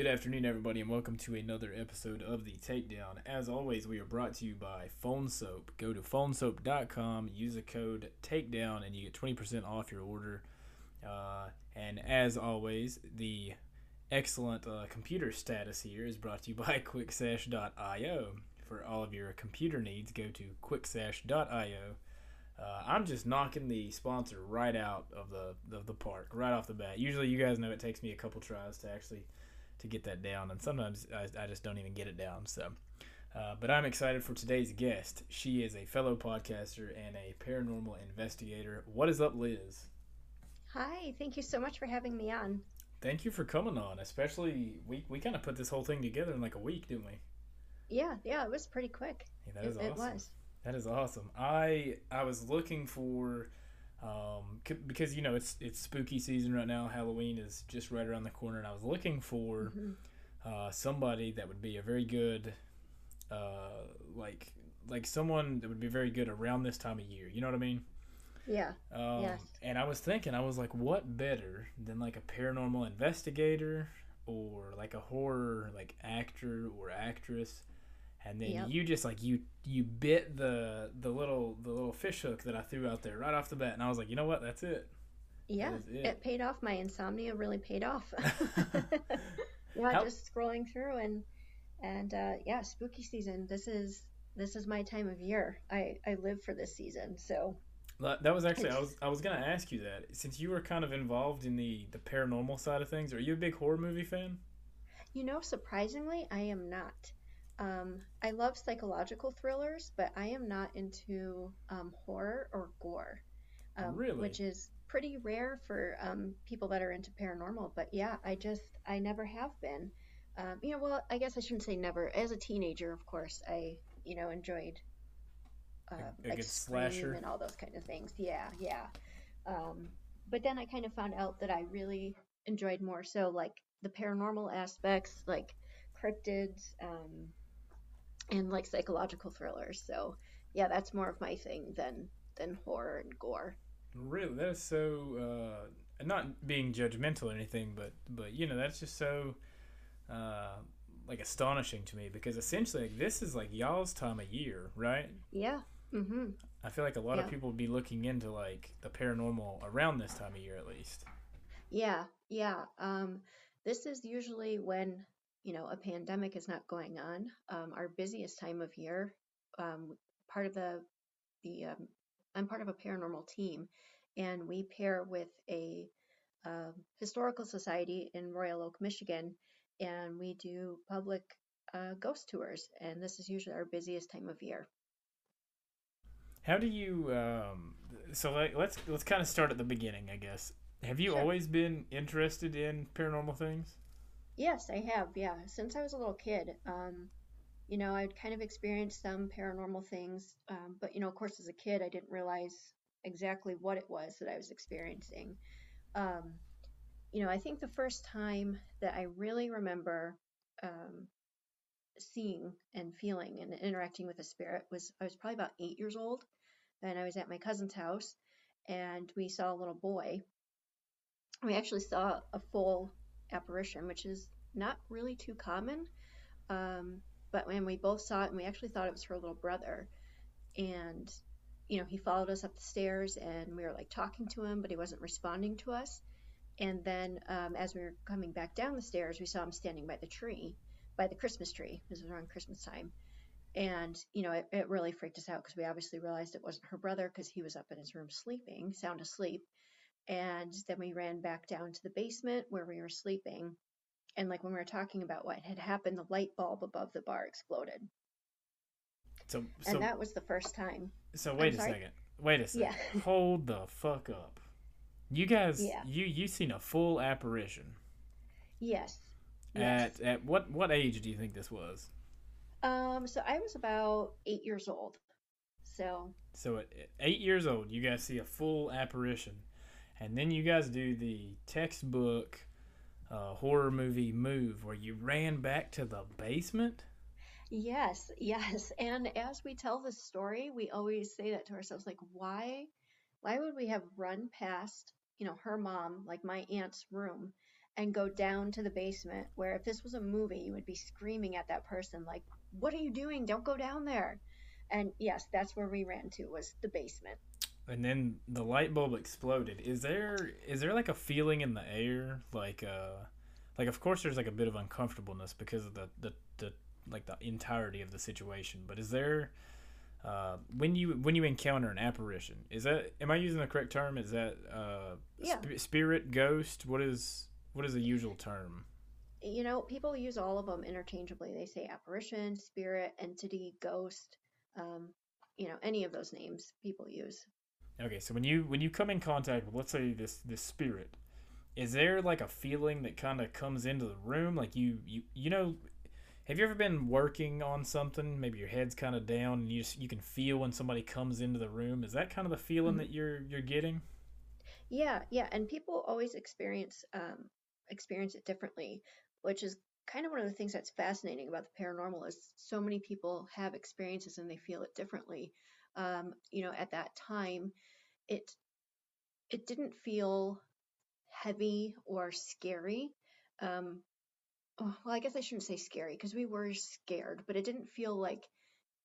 Good afternoon, everybody, and welcome to another episode of The Takedown. As always, we are brought to you by Phone Soap. Go to phonesoap.com, use the code TAKEDOWN, and you get 20% off your order. Uh, and as always, the excellent uh, computer status here is brought to you by quicksash.io. For all of your computer needs, go to quicksash.io. Uh, I'm just knocking the sponsor right out of the of the park right off the bat. Usually, you guys know it takes me a couple tries to actually to get that down, and sometimes I, I just don't even get it down. So, uh, but I'm excited for today's guest. She is a fellow podcaster and a paranormal investigator. What is up, Liz? Hi, thank you so much for having me on. Thank you for coming on. Especially we we kind of put this whole thing together in like a week, didn't we? Yeah, yeah, it was pretty quick. Yeah, that is it, awesome. It was. That is awesome. I I was looking for um, c- because you know it's it's spooky season right now. Halloween is just right around the corner, and I was looking for Mhm. uh, somebody that would be a very good, uh, like like someone that would be very good around this time of year. You know what I mean? Yeah, Um, Yes. And I was thinking, I was like, what better than like a paranormal investigator or like a horror like actor or actress? And then Yep. you just like you you bit the the little the little fish hook that I threw out there right off the bat, and I was like, you know what, that's it. yeah, is it. it. paid off. My insomnia really paid off. yeah, How- just scrolling through and and uh, yeah, spooky season. This is this is my time of year. I I live for this season. So That that was actually I was I was gonna ask you that since you were kind of involved in the the paranormal side of things. Are you a big horror movie fan? you know, surprisingly, I am not. Um, I love psychological thrillers, but I am not into um, horror or gore, um, Really? which is pretty rare for um, people that are into paranormal. But yeah, I just I never have been. Um, you know, well, I guess I shouldn't say never. As a teenager, of course, I you know enjoyed uh, like slasher? and all those kind of things. Yeah, yeah. Um, but then I kind of found out that I really enjoyed more so like the paranormal aspects, like cryptids, um, and like psychological thrillers. So yeah, that's more of my thing than than horror and gore. Really, that is so. Uh, not being judgmental or anything, but but you know that's just so, uh, like astonishing to me because essentially like, this is like y'all's time of year, right? Yeah. Mm-hmm. I feel like a lot of people would be looking into like the paranormal around this time of year at least. Yeah. Yeah. Um, this is usually when you know a pandemic is not going on. Um, our busiest time of year. Um, part of the the um, I'm part of a paranormal team, and we pair with a um historical society in Royal Oak, Michigan, and we do public uh, ghost tours. And this is usually our busiest time of year. How do you? Um, so like, let's let's kind of start at the beginning, I guess. Have you Sure. always been interested in paranormal things? Yes, I have. Yeah, since I was a little kid, um, you know, I'd kind of experienced some paranormal things, um, but you know, of course, as a kid, I didn't realize exactly what it was that I was experiencing. Um, you know, I think the first time that I really remember um, seeing and feeling and interacting with a spirit was I was probably about eight years old, and I was at my cousin's house, and we saw a little boy. We actually saw a full apparition, which is not really too common. Um, but when we both saw it, and we actually thought it was her little brother, and you know, he followed us up the stairs, and we were like talking to him, but he wasn't responding to us. And then, um, as we were coming back down the stairs, we saw him standing by the tree, by the Christmas tree. This was around Christmas time, and you know, it, it really freaked us out because we obviously realized it wasn't her brother because he was up in his room sleeping, sound asleep. And then we ran back down to the basement where we were sleeping. And like when we were talking about what had happened, the light bulb above the bar exploded. So so And that was the first time. so wait a sorry? second. Wait a second. Yeah. Hold the fuck up. You guys, Yeah. you you seen a full apparition Yes. Yes. at at what what age do you think this was? Um, so I was about eight years old. So So at, at eight years old, you guys see a full apparition, and then you guys do the textbook uh, horror movie move where you ran back to the basement. Yes, yes. And as we tell the story, we always say that to ourselves, like, why, why would we have run past, you know, her mom, like my aunt's room, and go down to the basement where if this was a movie you would be screaming at that person like what are you doing don't go down there and yes that's where we ran to was the basement. And then the light bulb exploded. Is there is there like a feeling in the air? Like uh like of course there's like a bit of uncomfortableness because of the the, the like the entirety of the situation but is there uh, when you when you encounter an apparition is that am i using the correct term? Is that uh, yeah. sp- spirit ghost? What is what is the usual term? You know people use all of them interchangeably. They say apparition spirit entity ghost um, you know any of those names people use okay so when you when you come in contact with let's say this this spirit is there like a feeling that kind of comes into the room like you you you know have you ever been working on something? Maybe your head's kind of down, and you just you can feel when somebody comes into the room. Is that kind of the feeling mm-hmm. that you're you're getting? Yeah, yeah, and people always experience um, experience it differently, which is kind of one of the things that's fascinating about the paranormal is so many people have experiences and they feel it differently. Um, you know, at that time, it it didn't feel heavy or scary. Um, oh, well, I guess I shouldn't say scary because we were scared, but it didn't feel like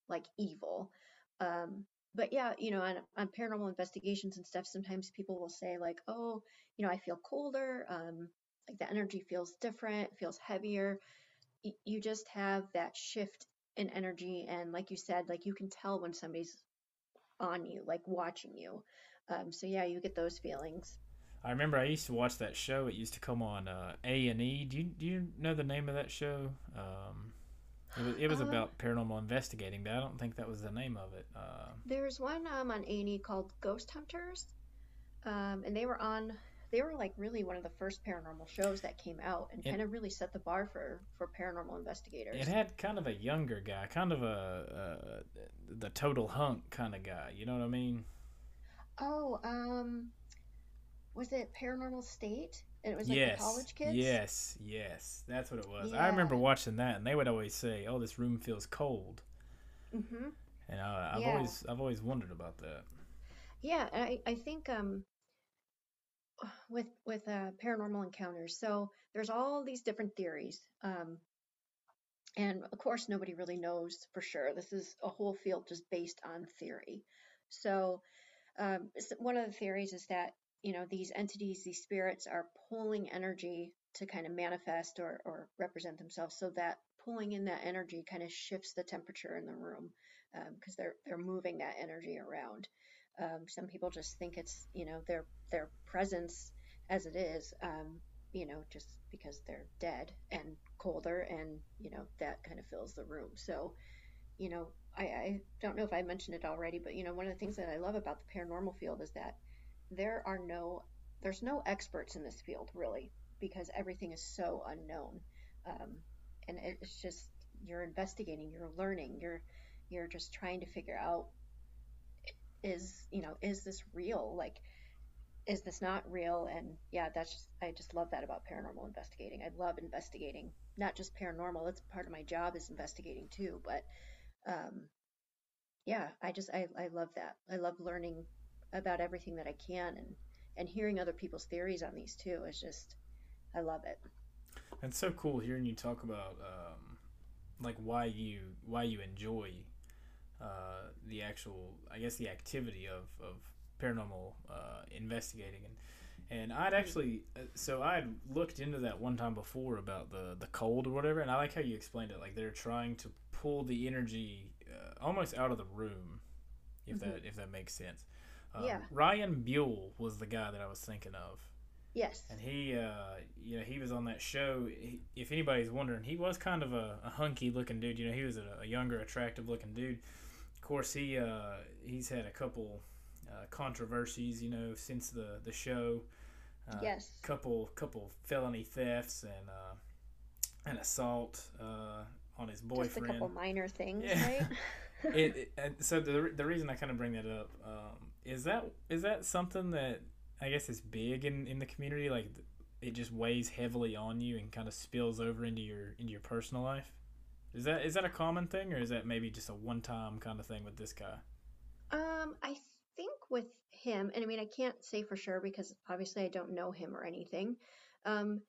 like evil. Um, but yeah, you know, on, on paranormal investigations and stuff, sometimes people will say like, oh, you know, I feel colder. Um, like the energy feels different, feels heavier. You just have that shift in energy, and like you said, like you can tell when somebody's on you, like watching you. Um, so yeah, you get those feelings. I remember I used to watch that show. It used to come on uh, A and E. Do you do you know the name of that show? Um, it was, it was uh, about paranormal investigating, but I don't think that was the name of it. Uh, there's one um, on A and E called Ghost Hunters, um, and they were on. They were like really one of the first paranormal shows that came out, and kind of really set the bar for for paranormal investigators. It had kind of a younger guy, kind of a uh, the total hunk kind of guy. You know what I mean? Oh, um, was it Paranormal State? And it was like yes, the college kids. Yes, yes, that's what it was. Yeah. I remember watching that, and they would always say, "Oh, this room feels cold." Mm-hmm. And uh, I've yeah. always I've always wondered about that. Yeah, I I think um with with uh, paranormal encounters, so there's all these different theories. Um, and of course, nobody really knows for sure. This is a whole field just based on theory. So, um, one of the theories is that you know these entities these spirits are pulling energy to kind of manifest or, or represent themselves so that pulling in that energy kind of shifts the temperature in the room because um, they're they're moving that energy around um, some people just think it's you know their their presence as it is um, you know just because they're dead and colder and you know that kind of fills the room. So you know I, I don't know if I mentioned it already but you know one of the things that I love about the paranormal field is that there are no there's no experts in this field really because everything is so unknown. Um, and it's just you're investigating you're learning you're you're just trying to figure out is you know is this real? Like is this not real? And yeah that's just i just love that about paranormal investigating. I love investigating not just paranormal it's part of my job is investigating too but um yeah i just i, I love that. I love learning about everything that I can and and hearing other people's theories on these too. Is just I love it. It's so cool hearing you talk about um, like why you why you enjoy uh, the actual I guess the activity of, of paranormal uh, investigating and and I'd actually uh, so I'd looked into that one time before about the the cold or whatever and I like how you explained it like they're trying to pull the energy uh, almost out of the room if mm-hmm. that if that makes sense um, yeah. Ryan Buell was the guy that I was thinking of. Yes. And he, uh, you know, he was on that show. He, if anybody's wondering, he was kind of a, a hunky looking dude. You know, he was a, a, younger, attractive looking dude. Of course, he uh, he's had a couple uh, controversies, you know, since the the show. Uh, yes. Couple couple felony thefts and uh, an assault uh, on his boyfriend. Just a couple minor things, yeah. right? it, it, so the the reason I kind of bring that up. Um, is that is that something that I guess is big in, in the community? Like it just weighs heavily on you and kind of spills over into your into your personal life. Is that is that a common thing, or is that maybe just a one time kind of thing with this guy? Um, I think with him, and I mean I can't say for sure because obviously I don't know him or anything. Um,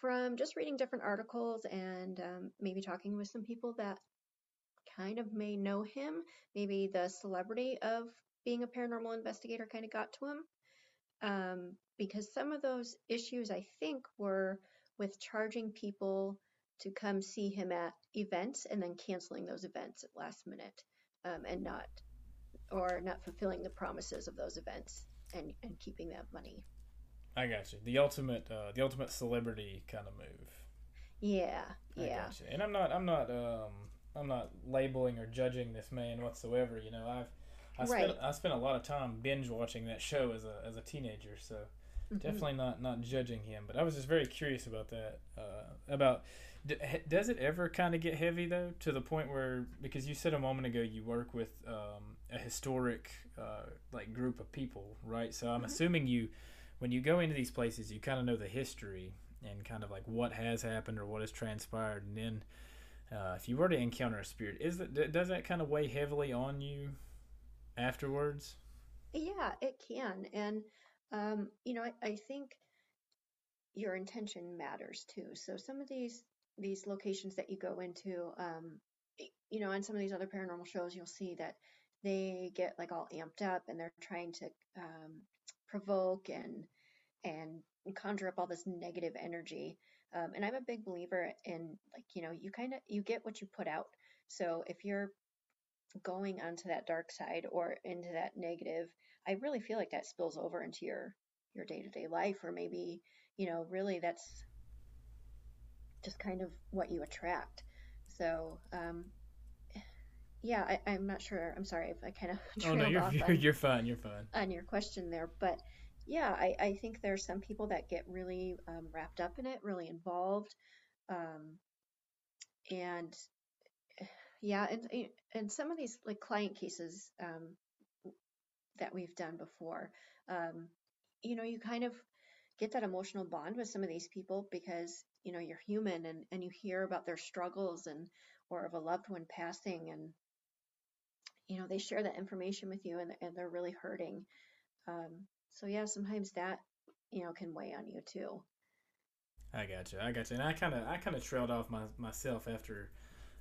from just reading different articles and um, maybe talking with some people that kind of may know him. Maybe the celebrity of being a paranormal investigator kind of got to him. Um, because some of those issues, I think, were with charging people to come see him at events and then canceling those events at last minute um, and not or not fulfilling the promises of those events and, and keeping that money. I got you. The ultimate, uh, the ultimate celebrity kind of move. Yeah, yeah. And I'm not, I'm not, um, I'm not labeling or judging this man whatsoever. You know, I've, I spent, Right. I spent a lot of time binge watching that show as a as a teenager. So Mhm. definitely not not judging him. But I was just very curious about that. Uh, about does it ever kind of get heavy though to the point where because you said a moment ago you work with um, a historic uh, like group of people, right? So I'm Mhm. assuming you when you go into these places you kind of know the history and kind of like what has happened or what has transpired, and then. Uh, if you were to encounter a spirit, is that d- does that kind of weigh heavily on you afterwards? Yeah, it can. And, um, you know, I, I think your intention matters too. So some of these these locations that you go into, um, you know, on some of these other paranormal shows, you'll see that they get like all amped up and they're trying to um, provoke and and conjure up all this negative energy. Um, and I'm a big believer in like, you know, you kind of you get what you put out. So if you're going onto that dark side or into that negative, I really feel like that spills over into your your day-to-day life or maybe, you know, really that's just kind of what you attract. So, um, yeah, I, I'm not sure. I'm sorry if I kind of Oh no, you're off you're, on, you're fine. You're fine. on your question there, but yeah, I, I think there's some people that get really um, wrapped up in it, really involved, um, and yeah, and and some of these like client cases um, that we've done before, um, you know, you kind of get that emotional bond with some of these people because you know you're human and and you hear about their struggles and or of a loved one passing and you know they share that information with you and and they're really hurting. Um, so yeah, sometimes that you know can weigh on you too. I got you. I got you. And I kind of I kind of trailed off my, myself after,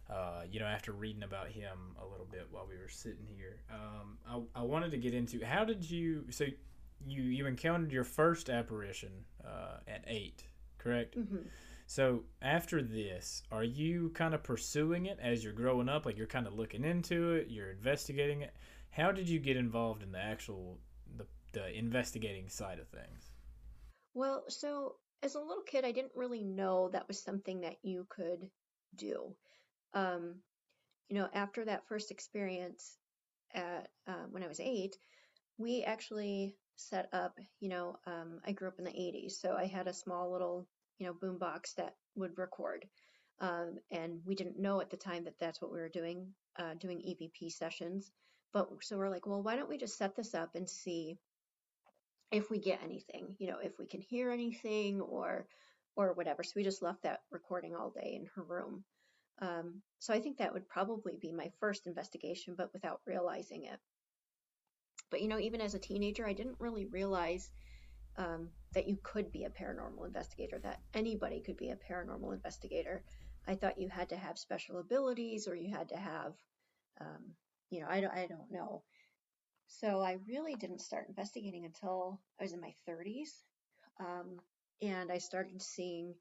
uh, you know, after reading about him a little bit while we were sitting here. Um, I I wanted to get into how did you so you you encountered your first apparition uh, at eight, correct? hmm So after this, are you kind of pursuing it as you're growing up? Like you're kind of looking into it, you're investigating it. How did you get involved in the actual the the investigating side of things? Well, so as a little kid, I didn't really know that was something that you could do. Um, you know, after that first experience at um, when I was eight, we actually set up. You know, um, I grew up in the '80s, so I had a small little, you know, boom box that would record. Um, and we didn't know at the time that that's what we were doing, uh, doing EVP sessions. But so we're like, well, why don't we just set this up and see if we get anything, you know, if we can hear anything or or whatever. So we just left that recording all day in her room. Um, so I think that would probably be my first investigation, but without realizing it. But you know, even as a teenager, I didn't really realize um, that you could be a paranormal investigator, that anybody could be a paranormal investigator. I thought you had to have special abilities or you had to have, um, you know, I don't, I don't know. So I really didn't start investigating until I was in my 30s. Um, and I started seeing,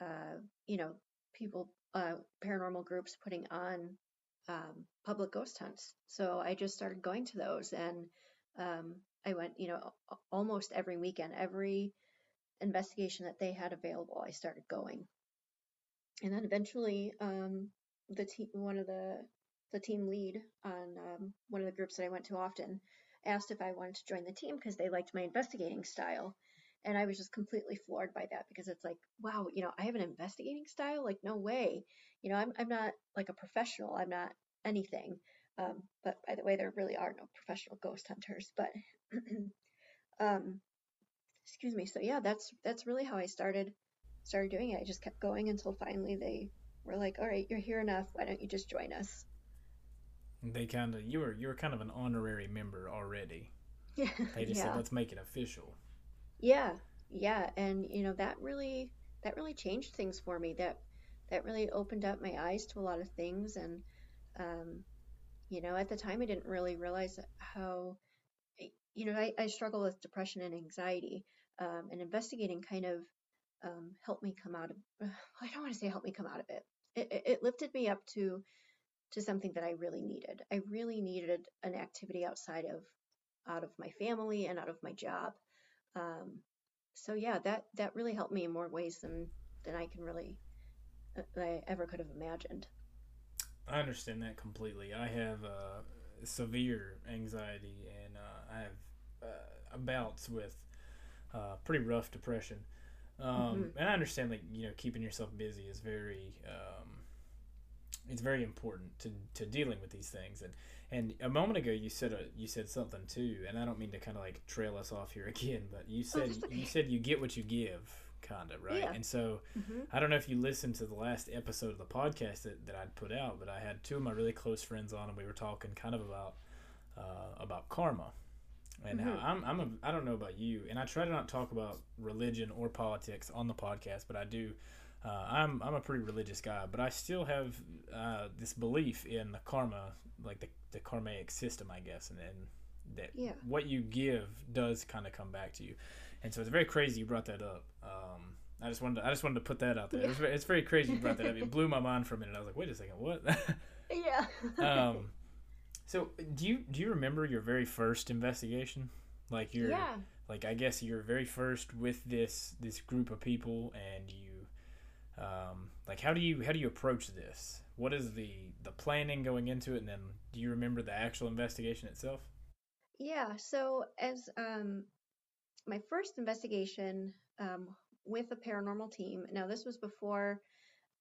uh, you know, people, uh, paranormal groups putting on um, public ghost hunts. So I just started going to those and um, I went, you know, almost every weekend, every investigation that they had available, I started going. And then eventually, um, the team, one of the the team lead on um, one of the groups that I went to often asked if I wanted to join the team because they liked my investigating style. And I was just completely floored by that because it's like, wow, you know, I have an investigating style? Like, no way. You know, I'm, I'm not like a professional. I'm not anything. Um, but by the way, there really are no professional ghost hunters. But, um, excuse me. So yeah, that's that's really how I started started doing it. I just kept going until finally they were like, all right, you're here enough. Why don't you just join us? They kind of you were you were kind of an honorary member already. Yeah. They just yeah. said let's make it official. Yeah, yeah, and you know that really that really changed things for me. That that really opened up my eyes to a lot of things. And um, you know, at the time, I didn't really realize how you know I, I struggle with depression and anxiety. Um, and investigating kind of um, helped me come out of. I don't want to say help me come out of it. It, it. it lifted me up to to something that I really needed. I really needed an activity outside of out of my family and out of my job. Um, so yeah, that that really helped me in more ways than than I can really uh, I ever could have imagined. I understand that completely. I have uh, severe anxiety and uh, I have uh, bouts with uh, pretty rough depression. Um, mm-hmm. And I understand, like you know, keeping yourself busy is very um, it's very important to, to dealing with these things. And and a moment ago you said a, you said something too, and I don't mean to kind of like trail us off here again, but you said you said you get what you give, kind of right. Yeah. And so mm-hmm. I don't know if you listened to the last episode of the podcast that, that I'd put out, but I had two of my really close friends on, and we were talking kind of about uh, about karma. And mm-hmm. how I'm, I'm a, I don't know about you, and I try to not talk about religion or politics on the podcast, but I do uh, I'm I'm a pretty religious guy, but I still have uh, this belief in the karma, like the the karmic system, I guess, and, and that yeah. what you give does kind of come back to you, and so it's very crazy you brought that up. Um, I just wanted to, I just wanted to put that out there. Yeah. It's, very, it's very crazy you brought that up. It blew my mind for a minute. I was like, wait a second, what? yeah. um, so do you do you remember your very first investigation? Like your yeah. like I guess your very first with this this group of people, and you um, like how do you how do you approach this what is the the planning going into it and then do you remember the actual investigation itself yeah so as um, my first investigation um, with a paranormal team now this was before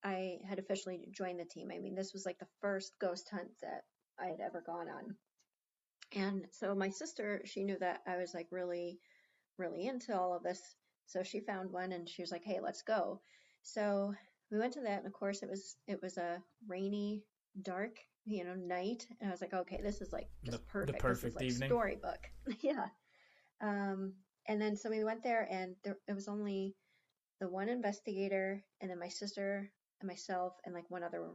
i had officially joined the team i mean this was like the first ghost hunt that i had ever gone on and so my sister she knew that i was like really really into all of this so she found one and she was like hey let's go so we went to that, and of course it was it was a rainy, dark, you know, night, and I was like, okay, this is like just the, perfect. The perfect this is like evening. Storybook, yeah. Um, and then so we went there, and there it was only the one investigator, and then my sister and myself, and like one other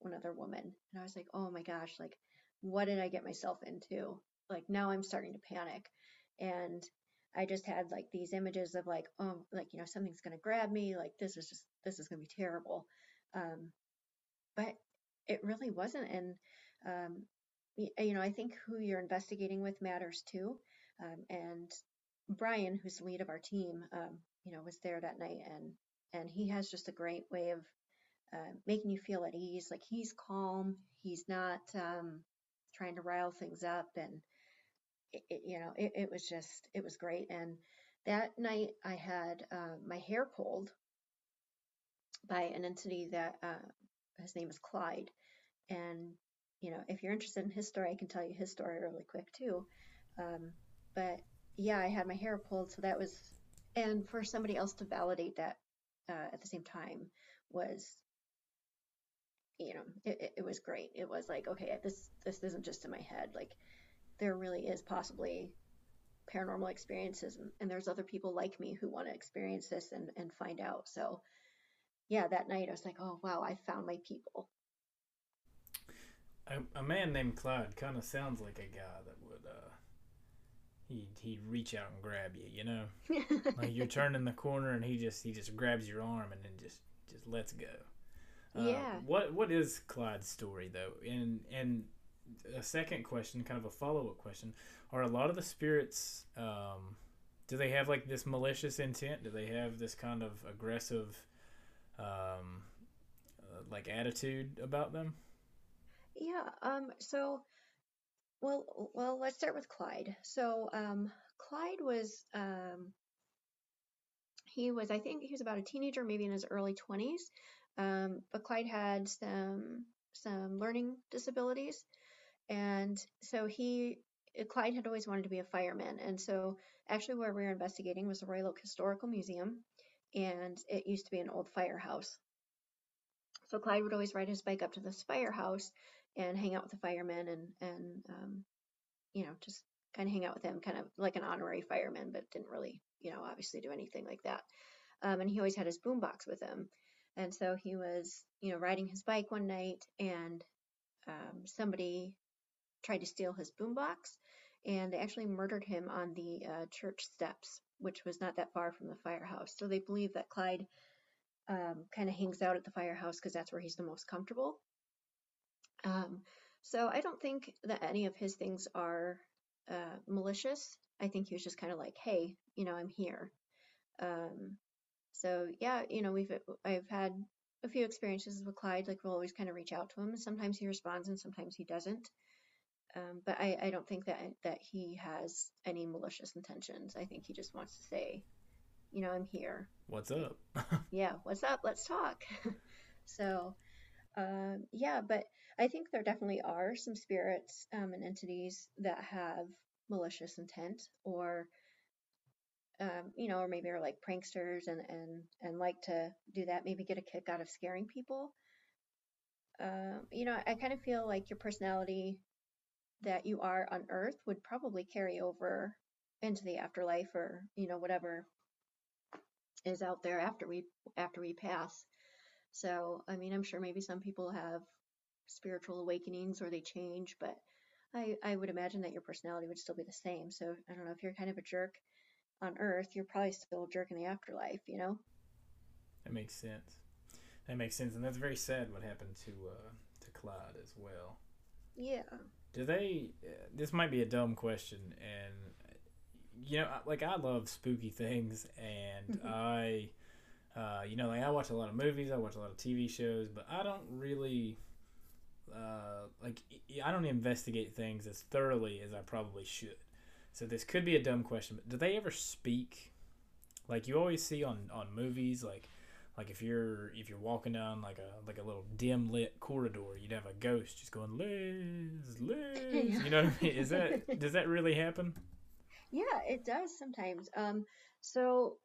one other woman, and I was like, oh my gosh, like what did I get myself into? Like now I'm starting to panic, and I just had like these images of like, oh, like, you know, something's going to grab me. Like, this is just, this is going to be terrible. Um, but it really wasn't. And, um, you know, I think who you're investigating with matters too. Um, and Brian, who's the lead of our team, um, you know, was there that night and, and he has just a great way of uh, making you feel at ease. Like he's calm. He's not um, trying to rile things up and, it, you know, it, it was just, it was great. And that night I had uh, my hair pulled by an entity that uh, his name is Clyde. And, you know, if you're interested in his story, I can tell you his story really quick too. Um, but yeah, I had my hair pulled. So that was, and for somebody else to validate that uh, at the same time was you know it, it was great. It was like okay this this isn't just in my head. Like there really is possibly paranormal experiences and, and there's other people like me who want to experience this and, and find out. So yeah that night i was like oh wow i found my people. A, a man named clyde kind of sounds like a guy that would uh he'd, he'd reach out and grab you you know? Like you're turning the corner and he just he just grabs your arm and then just just lets go uh, yeah what what is clyde's story though and and a second question, kind of a follow up question: Are a lot of the spirits um, do they have like this malicious intent? Do they have this kind of aggressive, um, uh, like attitude about them? Yeah. Um. So, well, well, let's start with Clyde. So, um, Clyde was um, he was I think he was about a teenager, maybe in his early twenties. Um, but Clyde had some some learning disabilities. And so he, Clyde had always wanted to be a fireman. And so actually where we were investigating was the Royal Oak Historical Museum. And it used to be an old firehouse. So Clyde would always ride his bike up to this firehouse and hang out with the firemen and, and um, you know, just kind of hang out with them, kind of like an honorary fireman, but didn't really, you know, obviously do anything like that. um, and he always had his boombox with him. And so he was, you know, riding his bike one night, and um, somebody tried to steal his boombox, and they actually murdered him on the uh, church steps, which was not that far from the firehouse. So they believe that Clyde um, kind of hangs out at the firehouse because that's where he's the most comfortable. Um, so I don't think that any of his things are uh, malicious. I think he was just kind of like, hey, you know, I'm here. Um, so yeah, you know, we've I've had a few experiences with Clyde. Like we'll always kind of reach out to him. Sometimes he responds, and sometimes he doesn't. Um, but I, I don't think that that he has any malicious intentions. I think he just wants to say, you know, I'm here. What's up? yeah, what's up? Let's talk. so, um, yeah, but I think there definitely are some spirits um, and entities that have malicious intent or um, you know, or maybe are like pranksters and, and, and like to do that, maybe get a kick out of scaring people. Um, you know, I kind of feel like your personality that you are on Earth would probably carry over into the afterlife or, you know, whatever is out there after we after we pass. So, I mean, I'm sure maybe some people have spiritual awakenings or they change, but I, I would imagine that your personality would still be the same. So I don't know if you're kind of a jerk on Earth, you're probably still a jerk in the afterlife, you know? That makes sense. That makes sense, and that's very sad what happened to uh, to Clyde as well. Yeah. Do they? Uh, this might be a dumb question, and you know, like I love spooky things, and Mm-hmm. I, uh, you know, like I watch a lot of movies, I watch a lot of TV shows, but I don't really, uh, like I don't investigate things as thoroughly as I probably should. So this could be a dumb question, but do they ever speak? Like you always see on on movies, like like if you're if you're walking down like a like a little dim lit corridor, you'd have a ghost just going Liz, Liz. You know what I mean? Is that does that really happen? Yeah, it does sometimes. Um, so,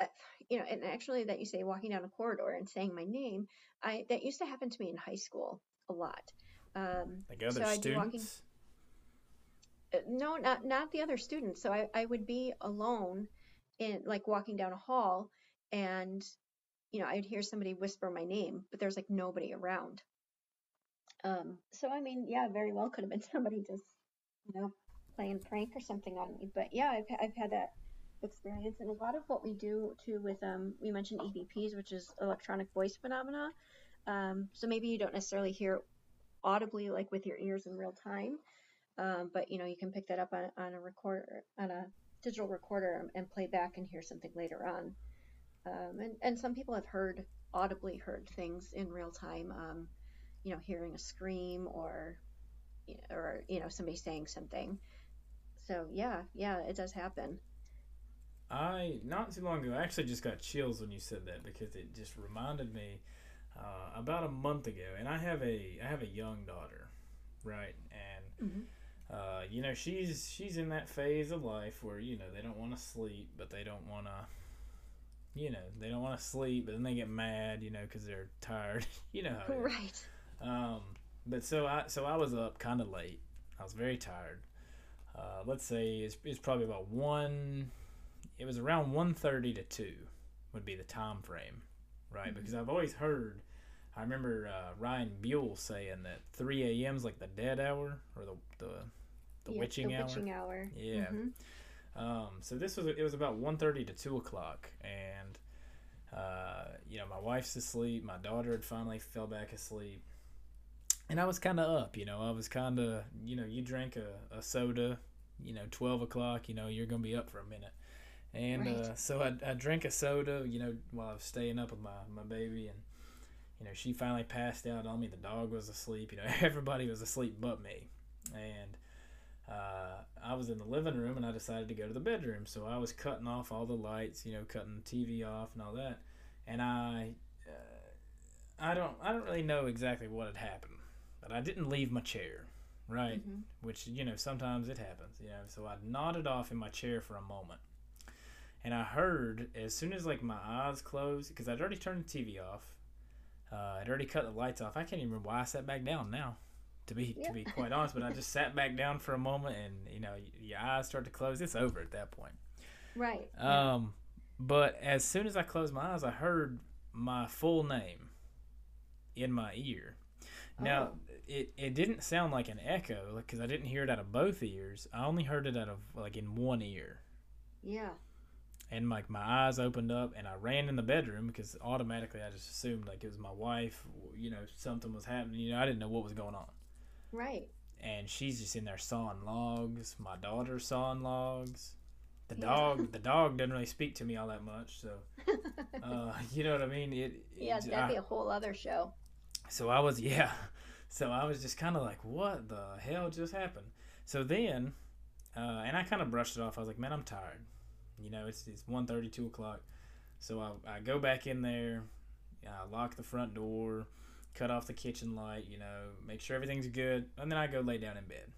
uh, you know, and actually that you say walking down a corridor and saying my name, I that used to happen to me in high school a lot. Um, Like other so I'd be walking. students? No, not not the other students. So I I would be alone in like walking down a hall, and you know I'd hear somebody whisper my name, but there's like nobody around. Um, so I mean, yeah, very well could have been somebody just you know playing prank or something on me. But yeah, I've I've had that experience, and a lot of what we do too with um we mentioned EVPs, which is electronic voice phenomena. Um, so maybe you don't necessarily hear audibly like with your ears in real time, um, but you know you can pick that up on, on a recorder on a digital recorder and play back and hear something later on. Um, and and some people have heard audibly heard things in real time. Um, you know, hearing a scream or or you know somebody saying something. So yeah, yeah, it does happen. I not too long ago I actually just got chills when you said that because it just reminded me uh, about a month ago, and I have a I have a young daughter, right? And Mhm. Uh, you know she's she's in that phase of life where you know they don't want to sleep, but they don't want to. You know they don't want to sleep, but then they get mad, you know, because they're tired. you know how. Right. Um, but so I so I was up kind of late. I was very tired. Uh, let's say it's, it's probably about one. It was around one thirty to two, would be the time frame, right? Mhm. Because I've always heard. I remember uh, Ryan Buell saying that three a.m. is like the dead hour or the the, the Yeah, witching the hour. witching hour. Yeah. Mhm. Um, so this was it was about 1.30 to two o'clock, and uh, you know my wife's asleep. My daughter had finally fell back asleep, and I was kind of up. You know, I was kind of you know you drank a, a soda, you know, 12 o'clock. You know, you're gonna be up for a minute, and uh, so I, I drank a soda. You know, while I was staying up with my my baby, and you know she finally passed out on me. The dog was asleep. You know, everybody was asleep but me, and uh, I was in the living room and I decided to go to the bedroom. So I was cutting off all the lights, you know, cutting the TV off and all that. And I, uh, I don't, I don't really know exactly what had happened, but I didn't leave my chair, right? Mhm. Which you know sometimes it happens, you know. So I nodded off in my chair for a moment, and I heard as soon as like my eyes closed because I'd already turned the TV off. Uh, I'd already cut the lights off. I can't even remember why I sat back down now to be Yeah. to be quite honest. But I just sat back down for a moment, and you know, your eyes start to close. It's over at that point. Right. Um, But as soon as I closed my eyes, I heard my full name in my ear. Now, Oh. it, it didn't sound like an echo because I didn't hear it out of both ears. I only heard it out of like in one ear. Yeah. And like my eyes opened up and I ran in the bedroom because automatically I just assumed like it was my wife, you know, something was happening. You know, I didn't know what was going on. Right. And she's just in there sawing logs. My daughter's sawing logs. The Yeah. dog, the dog doesn't really speak to me all that much, so uh, you know what I mean. It, it yeah, that'd I- be a whole other show. so I was yeah. So I was just kind of like, what the hell just happened? So then, uh, and I kind of brushed it off. I was like, man, I'm tired. You know, it's it's 1.30, 2 o'clock. So I, I go back in there, I lock the front door, cut off the kitchen light, you know, make sure everything's good, and then I go lay down in bed.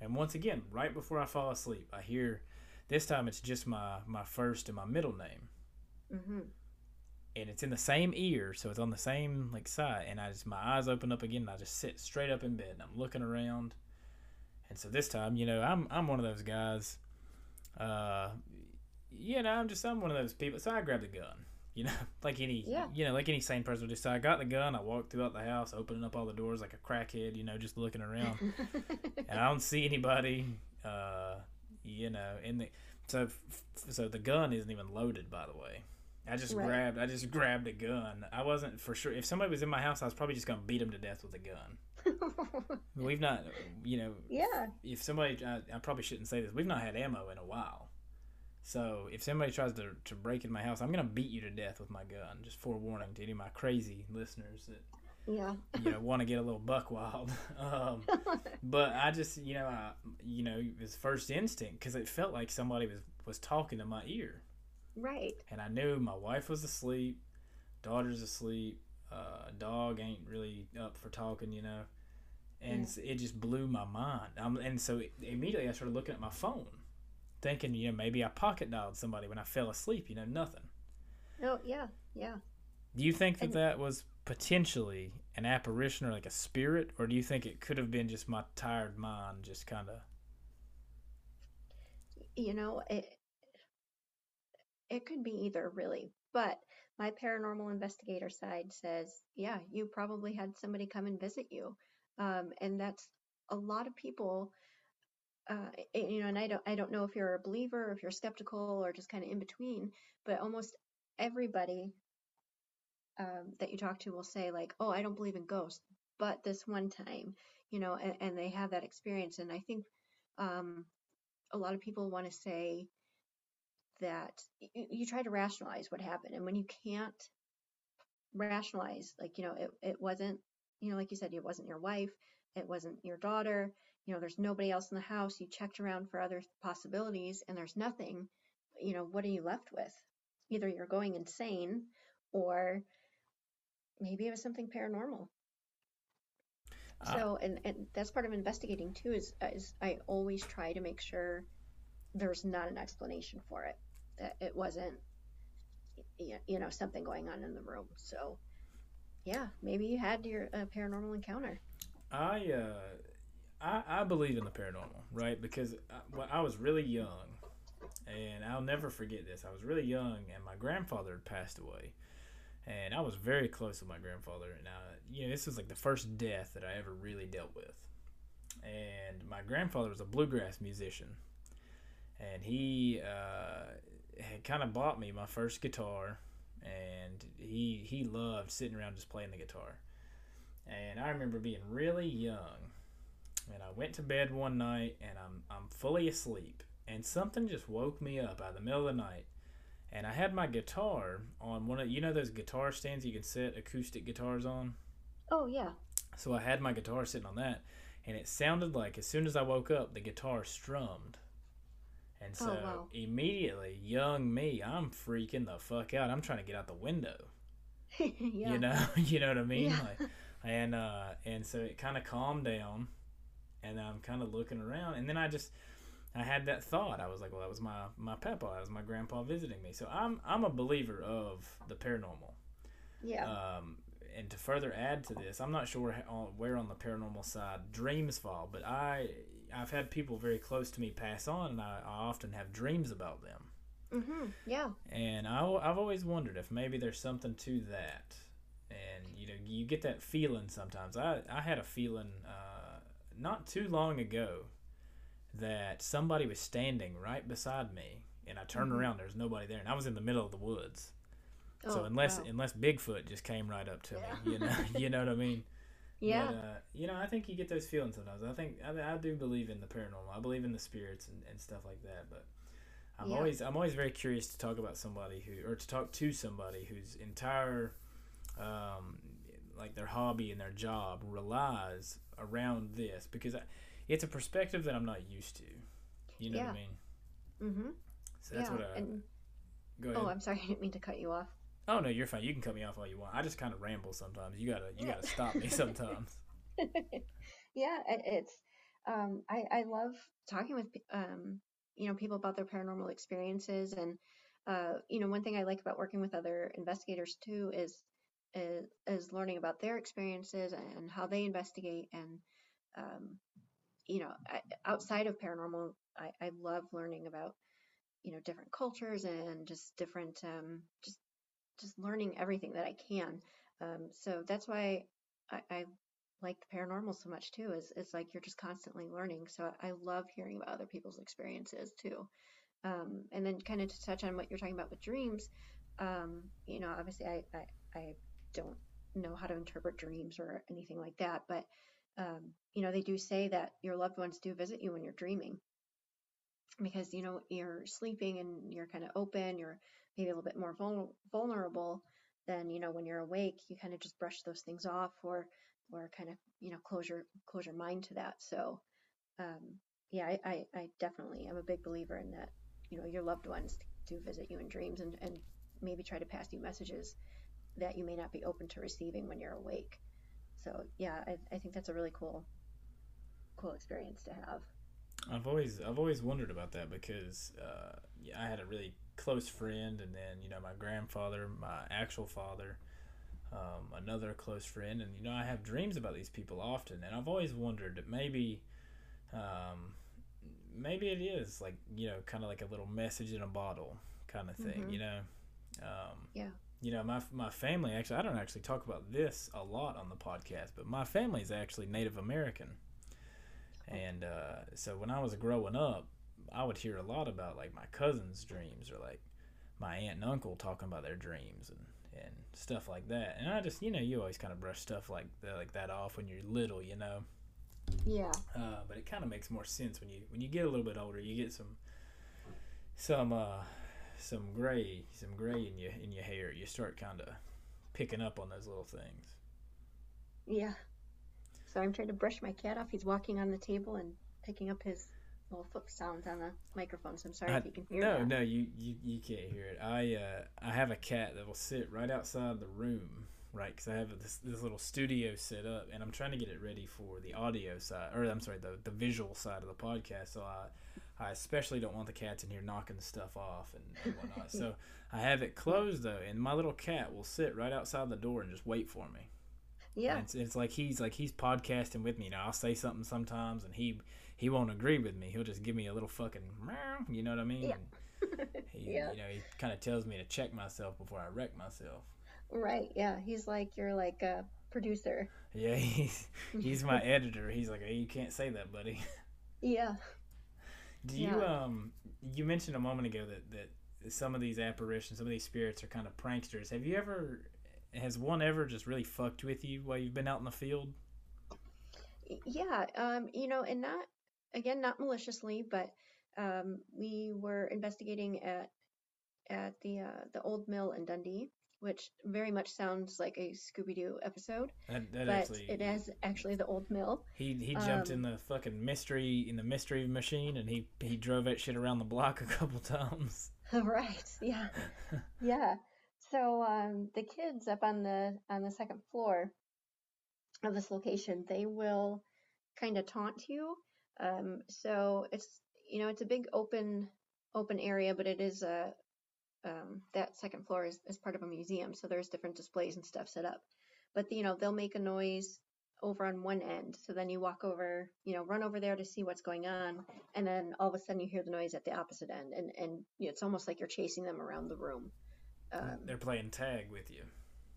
And once again, right before I fall asleep, I hear this time it's just my my first and my middle name hmm and it's in the same ear, so it's on the same like side. And I just my eyes open up again, and I just sit straight up in bed, and I'm looking around. And so this time, you know, I'm I'm one of those guys. Uh, you know, I'm just I'm one of those people. So I grab the gun, you know, like any Yeah. you know like any sane person would do. So I got the gun. I walked throughout the house, opening up all the doors like a crackhead, you know, just looking around and I don't see anybody. Uh, you know, and the so f- so the gun isn't even loaded. By the way, I just Right. grabbed I just grabbed a gun. I wasn't for sure if somebody was in my house, I was probably just gonna beat them to death with a gun. We've not, you know, yeah. if somebody I, I probably shouldn't say this. We've not had ammo in a while. So if somebody tries to, to break in my house, I'm gonna beat you to death with my gun. Just forewarning to any of my crazy listeners that Yeah. you know want to get a little buck wild. Um, but I just, you know, I, you know, it was first instinct because it felt like somebody was was talking to my ear, right. and I knew my wife was asleep, daughter's asleep, uh, dog ain't really up for talking, you know, and s it just blew my mind. Um, and so immediately I started looking at my phone, thinking, you know, maybe I pocket dialed somebody when I fell asleep, you know, nothing. Oh, yeah. Yeah. Do you think that And- that was potentially an apparition or like a spirit, or do you think it could have been just my tired mind just kind of? You know, it it could be either really, but my paranormal investigator side says, yeah, you probably had somebody come and visit you. Um, and that's a lot of people uh, you know, and I don't, I don't know if you're a believer or if you're skeptical or just kind of in between, but almost everybody um, that you talk to will say like, "Oh, I don't believe in ghosts, but this one time," you know, and, and they have that experience. And I think um, a lot of people want to say that you, you try to rationalize what happened, and when you can't rationalize, like you know, it it wasn't, you know, like you said, it wasn't your wife, it wasn't your daughter, you know, there's nobody else in the house. You checked around for other possibilities, and there's nothing. You know, what are you left with? Either you're going insane, or maybe it was something paranormal. I- So, and, and that's part of investigating too. Is is I always try to make sure there's not an explanation for it. That it wasn't, you know, something going on in the room. So, yeah, maybe you had your uh, paranormal encounter. I uh, I I believe in the paranormal, right? Because I, well, I was really young, and I'll never forget this. I was really young, and my grandfather had passed away, and I was very close with my grandfather. And I, you know, this was like the first death that I ever really dealt with. And my grandfather was a bluegrass musician, and he uh, had kind of bought me my first guitar, and he he loved sitting around just playing the guitar. And I remember being really young, and I went to bed one night, and I'm I'm fully asleep, and something just woke me up out of the middle of the night, and I had my guitar on one of you know those guitar stands you can set acoustic guitars on. Oh yeah. So I had my guitar sitting on that, and it sounded like as soon as I woke up, the guitar strummed. And Oh, so wow. immediately, young me, I'm freaking the fuck out. I'm trying to get out the window. yeah. You know, you know what I mean? Yeah. Like, and uh, and so it kind of calmed down, and I'm kind of looking around, and then I just I had that thought. I was like, well, that was my my papa, that was my grandpa visiting me. So I'm I'm a believer of the paranormal. yeah. Um, and to further add to this, I'm not sure how, where on the paranormal side dreams fall, but I I've had people very close to me pass on, and I, I often have dreams about them. Mm-hmm. Yeah. And I, I've always wondered if maybe there's something to that. And you know, you get that feeling sometimes. I I had a feeling uh, not too long ago that somebody was standing right beside me, and I turned Mhm. around. There's nobody there, and I was in the middle of the woods. Oh, so unless wow. unless Bigfoot just came right up to Yeah. me, you know, you know what I mean. Yeah. But, uh, you know, I think you get those feelings sometimes. I think I, I do believe in the paranormal. I believe in the spirits and, and stuff like that. But I'm Yeah. always I'm always very curious to talk about somebody who or to talk to somebody whose entire um, like their hobby and their job relies around this because I, it's a perspective that I'm not used to. You know what I mean? Mm-hmm. So that's yeah. what I and, go ahead. oh, I'm sorry. I didn't mean to cut you off. Oh no, you're fine. You can cut me off all you want. I just kind of ramble sometimes. You gotta you gotta stop me sometimes. yeah, it, it's. Um, I I love talking with um, you know, people about their paranormal experiences, and uh, you know, one thing I like about working with other investigators too is is, is learning about their experiences and how they investigate, and um, you know, outside of paranormal, I, I love learning about you know different cultures and just different um, just just learning everything that I can. Um, so that's why I, I like the paranormal so much too. Is it's like you're just constantly learning. So I love hearing about other people's experiences too. Um, and then kind of to touch on what you're talking about with dreams, um, you know, obviously I, I I don't know how to interpret dreams or anything like that, but um, you know, they do say that your loved ones do visit you when you're dreaming because you know you're sleeping and you're kind of open, you're maybe a little bit more vul- vulnerable than you know when you're awake. You kind of just brush those things off, or or kind of you know close your close your mind to that. So um, yeah, I, I I definitely am a big believer in that. You know, your loved ones do visit you in dreams and and maybe try to pass you messages that you may not be open to receiving when you're awake. So yeah, I, I think that's a really cool cool experience to have. I've always I've always wondered about that because uh, yeah, I had a really close friend, and then you know my grandfather, my actual father, um, another close friend, and you know I have dreams about these people often, and I've always wondered maybe, um, maybe it is like you know kind of like a little message in a bottle kind of thing, Mhm. you know. Um, Yeah. You know, my my family actually I don't actually talk about this a lot on the podcast, but my family is actually Native American. And uh, so when I was growing up, I would hear a lot about like my cousins' dreams or like my aunt and uncle talking about their dreams and, and stuff like that. And I just, you know, you always kind of brush stuff like that, like that off when you're little, you know. Yeah. Uh, but it kind of makes more sense when you when you get a little bit older. You get some some uh, some gray some gray in your in your hair. You start kind of picking up on those little things. Yeah. So I'm trying to brush my cat off. He's walking on the table and picking up his little foot sounds on the microphone. So I'm sorry I- if you can hear no, that. no, you, you you can't hear it. I uh, I have a cat that will sit right outside the room, right? Because I have this this little studio set up, and I'm trying to get it ready for the audio side, or I'm sorry, the the visual side of the podcast. So I I especially don't want the cats in here knocking stuff off and, and whatnot. so I have it closed though, and my little cat will sit right outside the door and just wait for me. Yeah. It's, it's like he's like he's podcasting with me. You know, I'll say something sometimes, and he he won't agree with me. He'll just give me a little fucking, meow, you know what I mean? Yeah. He, Yeah. you know, he kind of tells me to check myself before I wreck myself. Right. Yeah. He's like you're like a producer. Yeah, he's he's my editor. He's like, hey, you can't say that, buddy. Yeah. Do you um you mentioned a moment ago that that some of these apparitions, some of these spirits are kind of pranksters. Have you ever has one ever just really fucked with you while you've been out in the field? Yeah. Um. You know, and not again, not maliciously, but um, we were investigating at at the uh, the old mill in Dundee, which very much sounds like a Scooby Doo episode, That, that but actually it is actually the old mill. He he jumped Um, in the fucking mystery in the mystery machine and he he drove that shit around the block a couple times. right. Yeah. Yeah. So um, the kids up on the on the second floor of this location, they will kind of taunt you. Um, so it's you know it's a big open open area, but it is a um, that second floor is, is part of a museum, so there's different displays and stuff set up. But you know they'll make a noise over on one end. So then you walk over, you know, run over there to see what's going on, and then all of a sudden you hear the noise at the opposite end, and and you know, it's almost like you're chasing them around the room. Um, they're playing tag with you.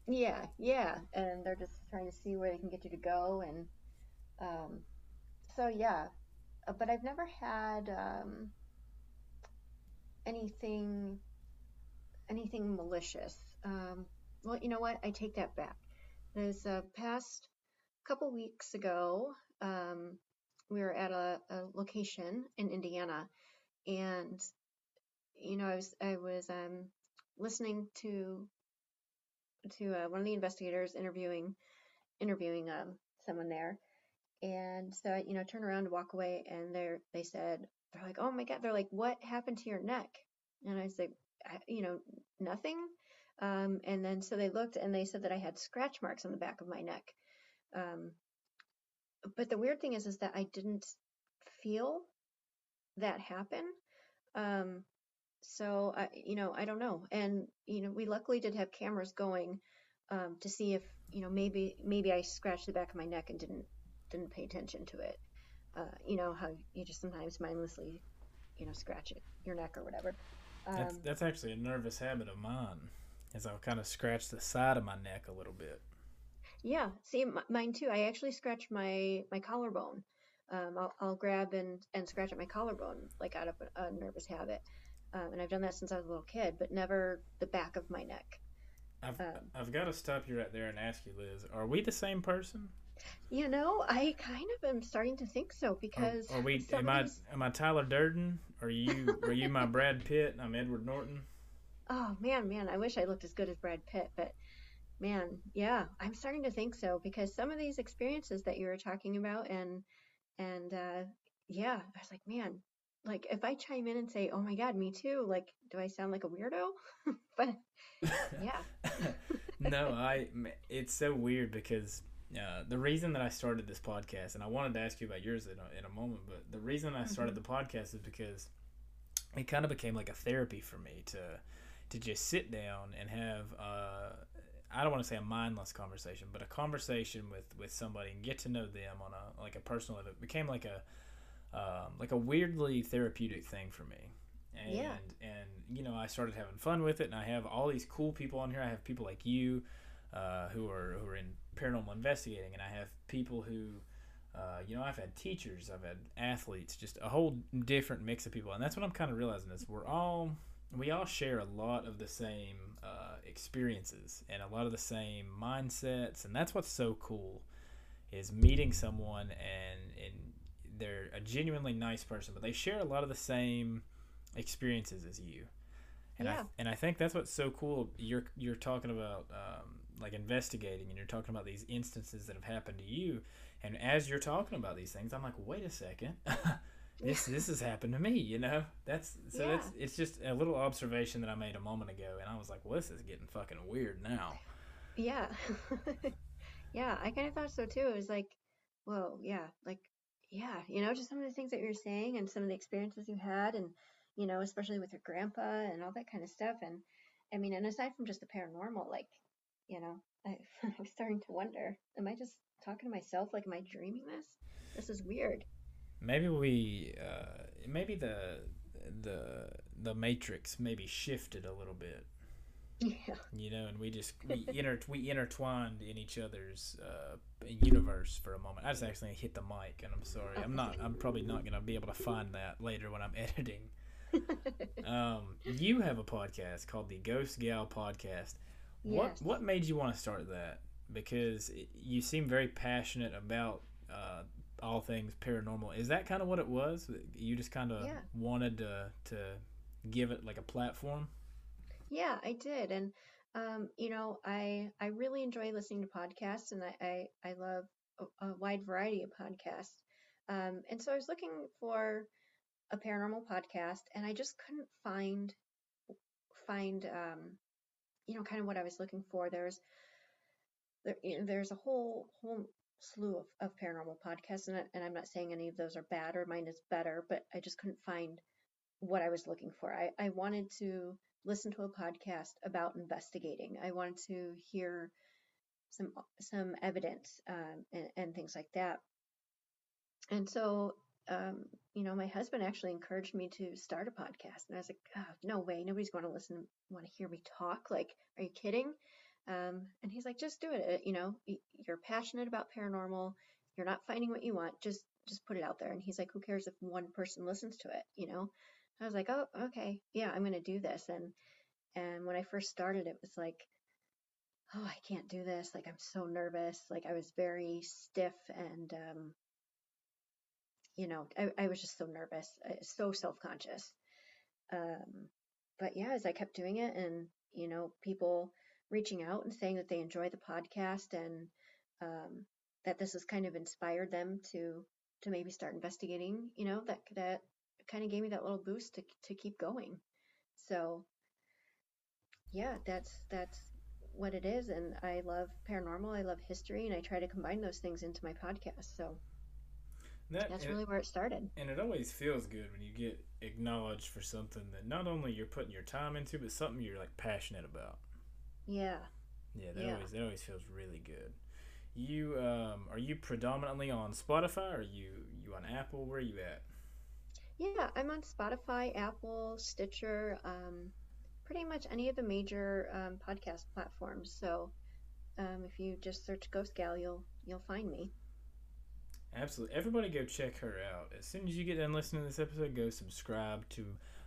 Yeah, yeah, and they're just trying to see where they can get you to go, and um, so yeah, uh, but I've never had um, anything anything malicious. Um, well, you know what? I take that back. This uh, past couple weeks ago, um, we were at a, a, location in Indiana, and you know, I was I was um, listening to to uh, one of the investigators interviewing interviewing um, someone there, and so you know, turn around walk away, and they they said they're like, oh my god, they're like, what happened to your neck? And I said, you know, nothing. Um, and then so they looked and they said that I had scratch marks on the back of my neck. Um, but the weird thing is, is that I didn't feel that happen. Um, so I, you know, I don't know. And you know, we luckily did have cameras going um, to see if you know maybe maybe I scratched the back of my neck and didn't didn't pay attention to it. Uh, you know how you just sometimes mindlessly, you know, scratch it your neck or whatever. Um, that's that's actually a nervous habit of mine, is I'll kind of scratch the side of my neck a little bit. Yeah, see, m- mine too. I actually scratch my my collarbone. Um, I'll, I'll grab and, and scratch at my collarbone like out of a, a nervous habit, um, and I've done that since I was a little kid, but never the back of my neck. I've um, I've got to stop you right there and ask you, Liz. Are we the same person? You know, I kind of am starting to think so because. Are, are we? Am I? Am I Tyler Durden? Are you? are you my Brad Pitt? I'm Edward Norton. Oh man, man! I wish I looked as good as Brad Pitt, but man, yeah, I'm starting to think so because some of these experiences that you were talking about, and and uh, yeah, I was like, man, like if I chime in and say, "Oh my God, me too," like, do I sound like a weirdo? but yeah. no, I. It's so weird because uh, the reason that I started this podcast, and I wanted to ask you about yours in a, in a moment, but the reason I started mm-hmm. the podcast is because it kind of became like a therapy for me to to just sit down and have uh, I don't want to say a mindless conversation, but a conversation with with somebody and get to know them on a like a personal level. It became like a um, like a weirdly therapeutic thing for me. And yeah. and you know, I started having fun with it and I have all these cool people on here. I have people like you uh, who are who are in paranormal investigating, and I have people who, uh, you know, I've had teachers, I've had athletes, just a whole different mix of people, and that's what I'm kind of realizing is we're all we all share a lot of the same uh, experiences and a lot of the same mindsets, and that's what's so cool is meeting someone and and they're a genuinely nice person, but they share a lot of the same experiences as you. And yeah. I and I think that's what's so cool. You're you're talking about um, like investigating and you're talking about these instances that have happened to you and as you're talking about these things i'm like wait a second. This this has happened to me you know? That's so yeah. that's it's just a little observation that i made a moment ago and i was like well this is getting fucking weird now. Yeah. Yeah i kind of thought so too. It was like whoa yeah like yeah you know just some of the things that you're saying and some of the experiences you had and you know especially with your grandpa and all that kind of stuff and i mean and aside from just the paranormal like you know, I, I'm starting to wonder, am I just talking to myself? Like, am I dreaming this? This is weird. Maybe we, uh, maybe the, the, the matrix maybe shifted a little bit. Yeah. You know, and we just we inter we intertwined in each other's uh, universe for a moment. I just actually hit the mic, and I'm sorry. I'm not. I'm probably not gonna be able to find that later when I'm editing. um, you have a podcast called the Ghost Gal Podcast. What what made you want to start that? Because you seem very passionate about uh, all things paranormal. Is that kind of what it was? You just kind of yeah. wanted to to give it like a platform. Yeah, I did, and um, you know, I I really enjoy listening to podcasts, and I I, I love a, a, wide variety of podcasts. Um, and so I was looking for a paranormal podcast, and I just couldn't find find um, you know, kind of what I was looking for. There's there, you know, there's a whole whole slew of, of paranormal podcasts, and, I, and I'm not saying any of those are bad or mine is better, but I just couldn't find what I was looking for. I, I wanted to listen to a podcast about investigating. I wanted to hear some some evidence um, and, and things like that. And so, um, you know, my husband actually encouraged me to start a podcast, and I was like, oh, no way, nobody's going to listen, want to hear me talk. Like, are you kidding? Um, and he's like, just do it. You know, you're passionate about paranormal. You're not finding what you want. Just just put it out there. And he's like, who cares if one person listens to it? You know. I was like, oh, okay, yeah, I'm gonna do this. And and when I first started, it was like, oh, I can't do this. Like I'm so nervous. Like I was very stiff and um, you know, I, I was just so nervous, uh, so self conscious. Um, but yeah, as I kept doing it, and you know, people reaching out and saying that they enjoy the podcast and um, that this has kind of inspired them to to maybe start investigating. You know, that that kind of gave me that little boost to to keep going. So yeah, that's that's what it is and I love paranormal, I love history and I try to combine those things into my podcast. So that, that's really where it started. And it always feels good when you get acknowledged for something that not only you're putting your time into, but something you're like passionate about. Yeah. Yeah, that yeah. always that always feels really good. You um are you predominantly on Spotify or are you you on Apple? Where are you at? Yeah, I'm on Spotify, Apple, Stitcher, um, pretty much any of the major um, podcast platforms. So um, if you just search Ghost Gal, you'll you'll find me. Absolutely, everybody go check her out. As soon as you get done listening to this episode, go subscribe to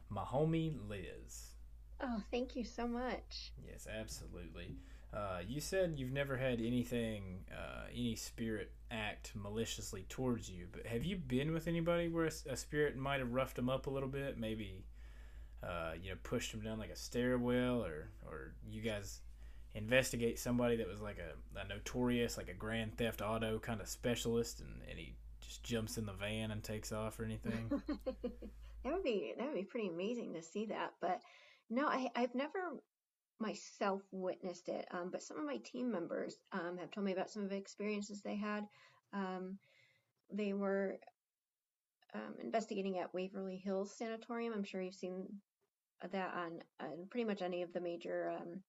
my homie Liz. Oh, thank you so much. Yes, absolutely. Uh, you said you've never had anything, uh, any spirit act maliciously towards you, but have you been with anybody where a, a spirit might have roughed them up a little bit? Maybe, uh, you know, pushed them down like a stairwell, or or you guys investigate somebody that was like a, a notorious, like a grand theft auto kind of specialist, and, and he just jumps in the van and takes off or anything? that would be that would be pretty amazing to see that, but no, I, I've never myself witnessed it, um, but some of my team members um, have told me about some of the experiences they had. Um, they were um, investigating at Waverly Hills Sanatorium. I'm sure you've seen that on, on pretty much any of the major, um,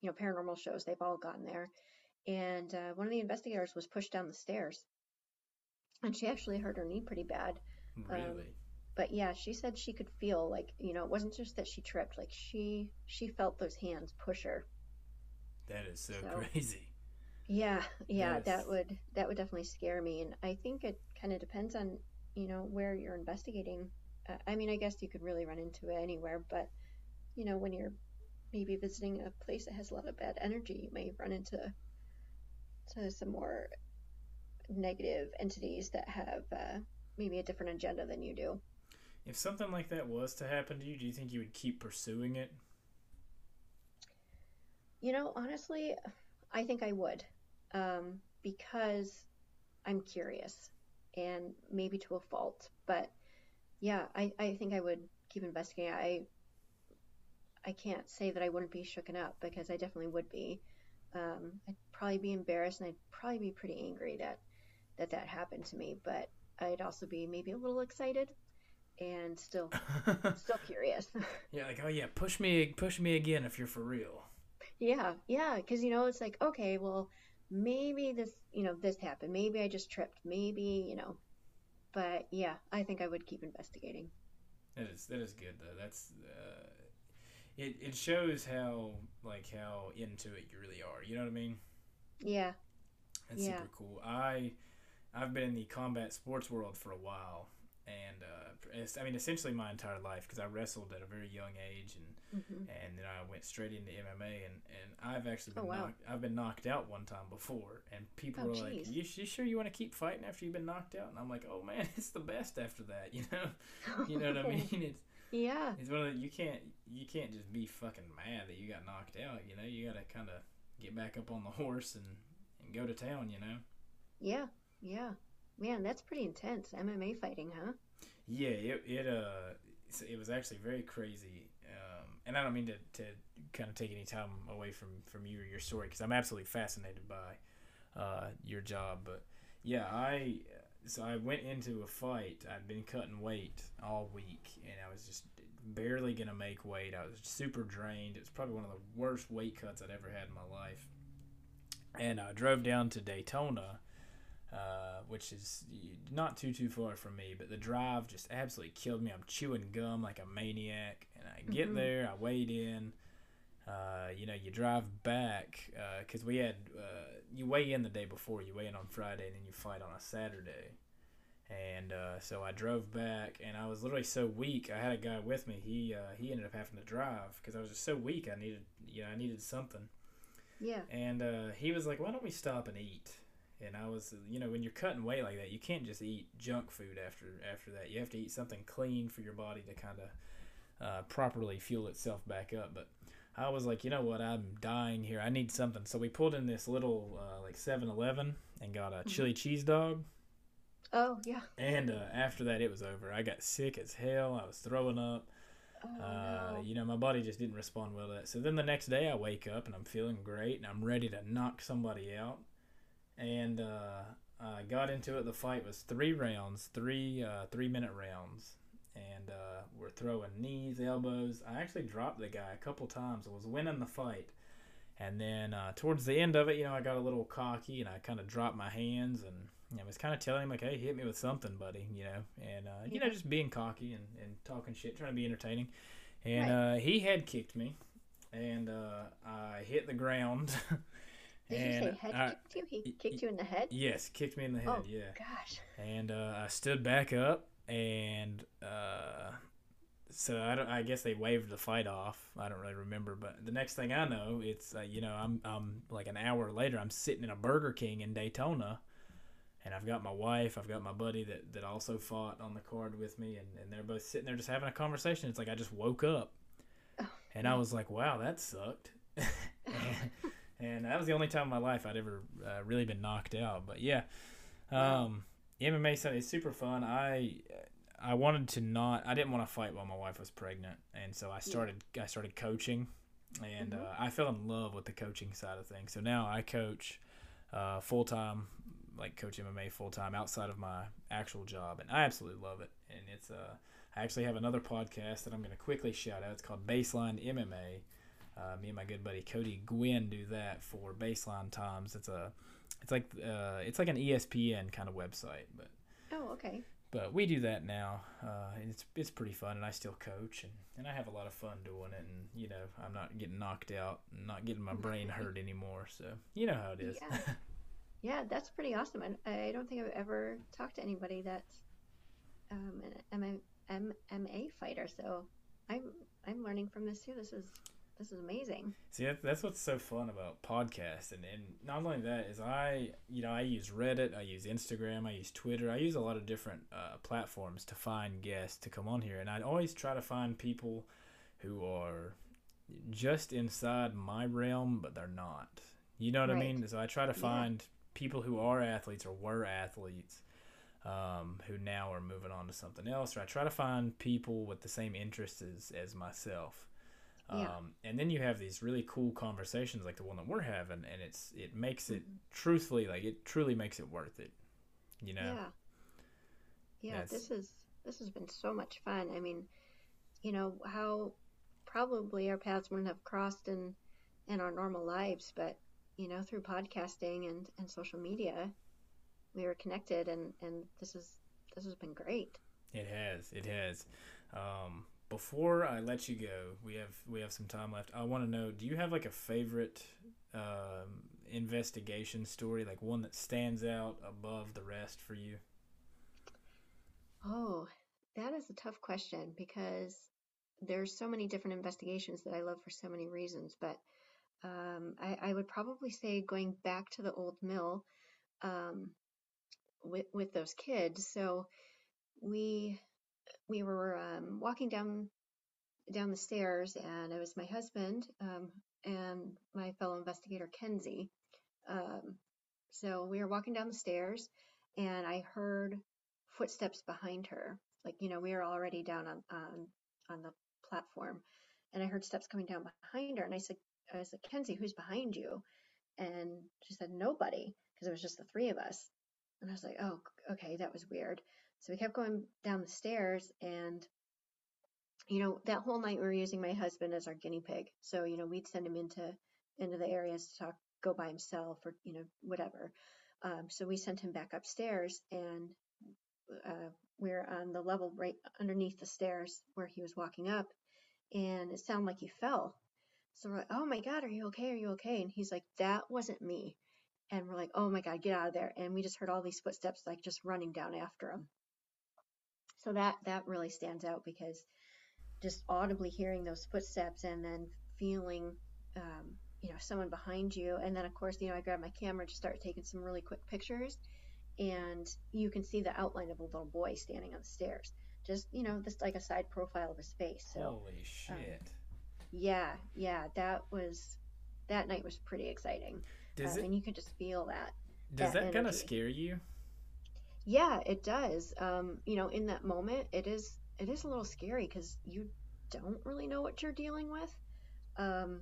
you know, paranormal shows. They've all gotten there. And uh, one of the investigators was pushed down the stairs, and she actually hurt her knee pretty bad. Really? but yeah she said she could feel like you know it wasn't just that she tripped like she she felt those hands push her that is so, so crazy yeah yeah that, is... that would that would definitely scare me and i think it kind of depends on you know where you're investigating uh, i mean i guess you could really run into it anywhere but you know when you're maybe visiting a place that has a lot of bad energy you may run into to some more negative entities that have uh, maybe a different agenda than you do if something like that was to happen to you, do you think you would keep pursuing it? You know, honestly, I think I would. Um, because I'm curious and maybe to a fault. But yeah, I, I think I would keep investigating. I I can't say that I wouldn't be shooken up because I definitely would be. Um, I'd probably be embarrassed and I'd probably be pretty angry that that that happened to me. But I'd also be maybe a little excited and still still curious. yeah, like oh yeah, push me push me again if you're for real. Yeah, yeah, because you know it's like okay, well maybe this you know this happened, maybe I just tripped, maybe you know, but yeah, I think I would keep investigating. That is that is good though. That's uh, it. It shows how like how into it you really are. You know what I mean? Yeah. That's yeah. super cool. I I've been in the combat sports world for a while, and uh, I mean, essentially my entire life because I wrestled at a very young age, and mm-hmm. and then I went straight into MMA, and, and I've actually been oh, wow. knocked, I've been knocked out one time before, and people oh, are like, you, "You sure you want to keep fighting after you've been knocked out?" And I'm like, "Oh man, it's the best after that," you know, you know what I mean? It's yeah, it's one of the, you can't you can't just be fucking mad that you got knocked out, you know. You got to kind of get back up on the horse and and go to town, you know. Yeah, yeah. Man, that's pretty intense MMA fighting, huh? Yeah, it it uh it was actually very crazy. Um, and I don't mean to, to kind of take any time away from from you or your story because I'm absolutely fascinated by uh, your job. But yeah, I so I went into a fight. I'd been cutting weight all week, and I was just barely gonna make weight. I was super drained. It was probably one of the worst weight cuts I'd ever had in my life. and I drove down to Daytona, uh, which is not too too far from me. But the drive just absolutely killed me. I'm chewing gum like a maniac, and I get Mhm. there, I weighed in. Uh, you know, you drive back because we had uh, you weigh in the day before. You weigh in on Friday, and then you fight on a Saturday. And uh, so I drove back, and I was literally so weak. I had a guy with me. He uh, he ended up having to drive because I was just so weak. I needed you know I needed something. Yeah. And uh, he was like, "Why don't we stop and eat?" And I was, you know, when you're cutting weight like that, you can't just eat junk food after after that. You have to eat something clean for your body to kind of uh, properly fuel itself back up. But I was like, you know what? I'm dying here. I need something. So we pulled in this little uh, like 7-Eleven and got a chili cheese dog. Oh yeah. And uh, after that, it was over. I got sick as hell. I was throwing up. Oh Uh, no. you know, my body just didn't respond well to that. So then the next day I wake up and I'm feeling great and I'm ready to knock somebody out. And uh, I got into it. The fight was three rounds, three uh, three minute rounds, and uh, we're throwing knees, elbows. I actually dropped the guy a couple times. I was winning the fight, and then uh, towards the end of it, you know, I got a little cocky and I kind of dropped my hands and. I was kind of telling him like, "Hey, hit me with something, buddy," you know, and uh, you know, just being cocky and, and talking shit, trying to be entertaining. And Right. uh, he had kicked me, and uh, I hit the ground. Did and you say head I, kicked you? He kicked you in the head? yes, kicked me in the head. Oh. Yeah, Gosh. and uh, I stood back up, and uh, so I don't. I guess they waved the fight off. I don't really remember, but the next thing I know, it's uh, you know I'm I'm like an hour later, I'm sitting in a Burger King in Daytona. And I've got my wife, I've got my buddy that, that also fought on the card with me, and, and they're both sitting there just having a conversation. It's like I just woke up. Oh, And I was like, wow, that sucked. and, and that was the only time in my life I'd ever uh, really been knocked out. But yeah, um, MMA stuff is super fun. I I wanted to not. I didn't want to fight while my wife was pregnant, and so I started. I started coaching, and Mhm. uh, I fell in love with the coaching side of things. So now I coach uh, full time, like coach MMA full time outside of my actual job, and I absolutely love it. And it's uh, I actually have another podcast that I'm going to quickly shout out. It's called Baseline MMA. Uh, me and my good buddy Cody Gwynn do that for Baseline Times. It's a, it's like uh, it's like an ESPN kind of website, but Oh, okay. but we do that now. Uh, and it's it's pretty fun, and I still coach, and, and I have a lot of fun doing it. And you know, I'm not getting knocked out, and not getting my brain hurt anymore. So you know how it is. Yeah. Yeah, that's pretty awesome. And I don't think I've ever talked to anybody that's um, an MMA, MMA fighter. So I'm I'm learning from this too. This is this is amazing. See, that, that's what's so fun about podcasts, and, and not only that is I, you know, I use Reddit, I use Instagram, I use Twitter, I use a lot of different uh, platforms to find guests to come on here, and I always try to find people who are just inside my realm, but they're not. You know what I mean? So I try to Yeah. find people who are athletes or were athletes. Um, who now are moving on to something else, or I try to find people with the same interests as, as myself. Yeah. Um, and then you have these really cool conversations like the one that we're having, and it's it makes it Mhm. truthfully like it truly makes it worth it. You know? Yeah. Yeah, That's- this is this has been so much fun. I mean, you know, how probably our paths wouldn't have crossed in in our normal lives, but you know, through podcasting and, and social media, we were connected and, and this is this has been great. It has. It has. Um, before I let you go, we have we have some time left. I want to know: Do you have like a favorite um, investigation story, like one that stands out above the rest for you? Oh, that is a tough question because there's so many different investigations that I love for so many reasons. But um, I, I would probably say going back to the old mill um, with with those kids. So we we were um, walking down down the stairs, and it was my husband um, and my fellow investigator Kenzie. Um, so we were walking down the stairs, and I heard footsteps behind her. Like, you know, we were already down on on on the platform, and I heard steps coming down behind her. And I said, I said, Kenzie, who's behind you? And she said, nobody, because it was just the three of us. And I was like, oh, okay, that was weird. So we kept going down the stairs, and you know, that whole night we were using my husband as our guinea pig. So you know, we'd send him into into the areas to talk go by himself or you know whatever. Um, so we sent him back upstairs, and uh, we're on the level right underneath the stairs where he was walking up, and it sounded like he fell. So we're like, "Oh my God, are you okay? Are you okay?" And he's like, "That wasn't me." And we're like, "Oh my God, get out of there!" And we just heard all these footsteps like just running down after him. So that that really stands out because just audibly hearing those footsteps and then feeling um, you know someone behind you. And then of course you know i grab my camera to start taking some really quick pictures. And you can see the outline of a little boy standing on the stairs. Just you know this like a side profile of his face. So holy shit. um, yeah yeah that was that night was pretty exciting. Does uh, it, and you could just feel that does that, that kind of scare you yeah it does. Um you know in that moment it is it is a little scary because you don't really know what you're dealing with um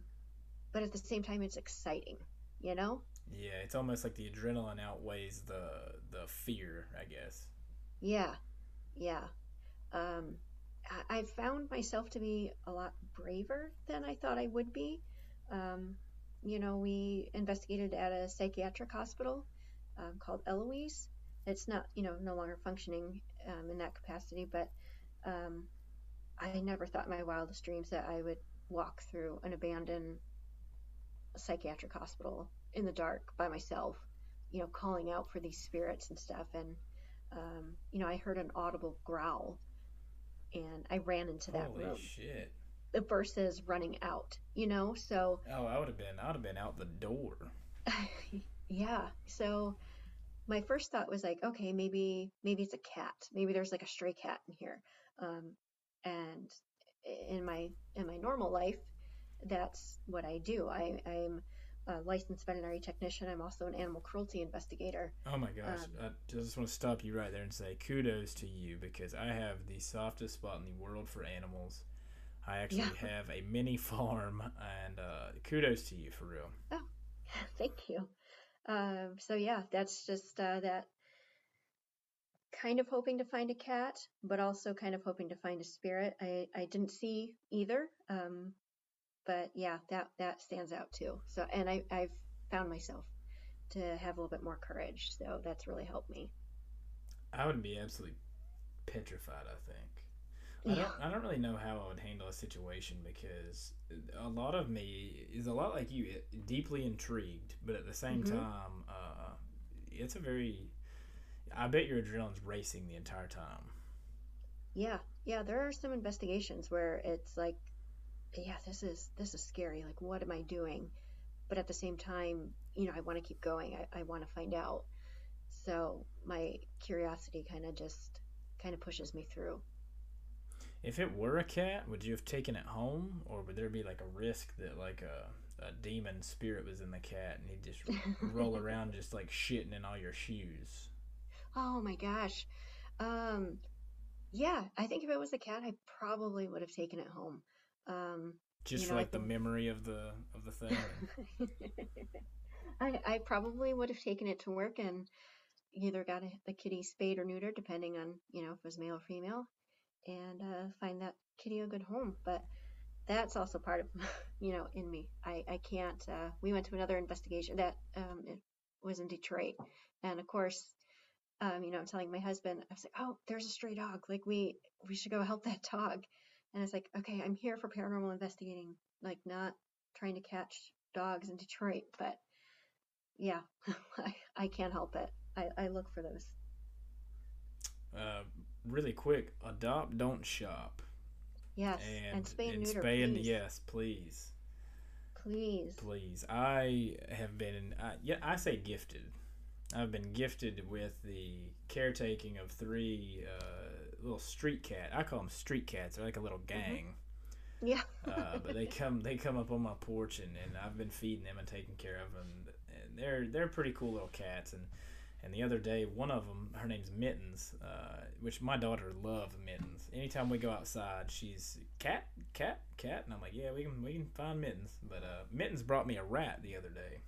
but at the same time it's exciting you know? Yeah it's almost like the adrenaline outweighs the the fear i guess. Yeah yeah. Um I, have found myself to be a lot braver than i thought i would be. Um you know we investigated at a psychiatric hospital um, called eloise it's not you know no longer functioning um, in that capacity but um, i never thought in my wildest dreams that i would walk through an abandoned psychiatric hospital in the dark by myself, you know, calling out for these spirits and stuff. And, um, you know, I heard an audible growl and I ran into that room. Holy room. shit. Versus running out, you know, so. Oh, I would have been, I would have been out the door. yeah. So my first thought was like, okay, maybe, maybe it's a cat. Maybe there's like a stray cat in here. Um, and in my, in my normal life, that's what I do. I, I'm a licensed veterinary technician. I'm also an animal cruelty investigator. Oh my gosh. Um, I just want to stop you right there and say kudos to you because I have the softest spot in the world for animals. I actually yeah. have a mini farm, and uh, kudos to you for real. Oh, thank you. Um, so, yeah, that's just uh, that kind of hoping to find a cat, but also kind of hoping to find a spirit. I, I didn't see either. Um, but yeah, that that stands out too. So, and I I've found myself to have a little bit more courage. So that's really helped me. I would be absolutely petrified. I think. I don't, I don't really know how I would handle a situation because a lot of me is a lot like you, deeply intrigued, but at the same mm-hmm. time, uh, it's a very. I bet your adrenaline's racing the entire time. Yeah, yeah. There are some investigations where it's like yeah, this is this is scary. Like, what am I doing? But at the same time, you know, I want to keep going. I, I want to find out. So my curiosity kind of just kind of pushes me through. If it were a cat, would you have taken it home, or would there be like a risk that like a, a demon spirit was in the cat and he'd just roll around just like shitting in all your shoes? Oh my gosh. Um, yeah, I think if it was a cat, I probably would have taken it home. Um, Just you know, for like the memory of the of the thing. I I probably would have taken it to work and either got a, the kitty spayed or neutered, depending on you know if it was male or female, and uh, find that kitty a good home. But that's also part of you know in me. I I can't. Uh, we went to another investigation that um, was in Detroit, and of course. Um, you know, I'm telling my husband, I was like, "Oh, there's a stray dog. Like, we we should go help that dog." And it's like, okay, I'm here for paranormal investigating, like not trying to catch dogs in Detroit, but yeah, I, I can't help it. I, I look for those. Uh, really quick, adopt, don't shop. Yes, and, and spay and, and neuter, spay and, yes, please. Please. Please. I have been, I, yeah, I say gifted. I've been gifted with the caretaking of three uh, little street cat. I call them street cats. They're like a little mm-hmm. gang. Mm-hmm. Yeah. uh, but they come they come up on my porch and, and I've been feeding them and taking care of them. And they're they're pretty cool little cats. And and the other day, one of them, her name's Mittens, uh, which my daughter loves Mittens. Anytime we go outside, she's cat, cat, cat, and I'm like, yeah, we can we can find Mittens. But uh, Mittens brought me a rat the other day.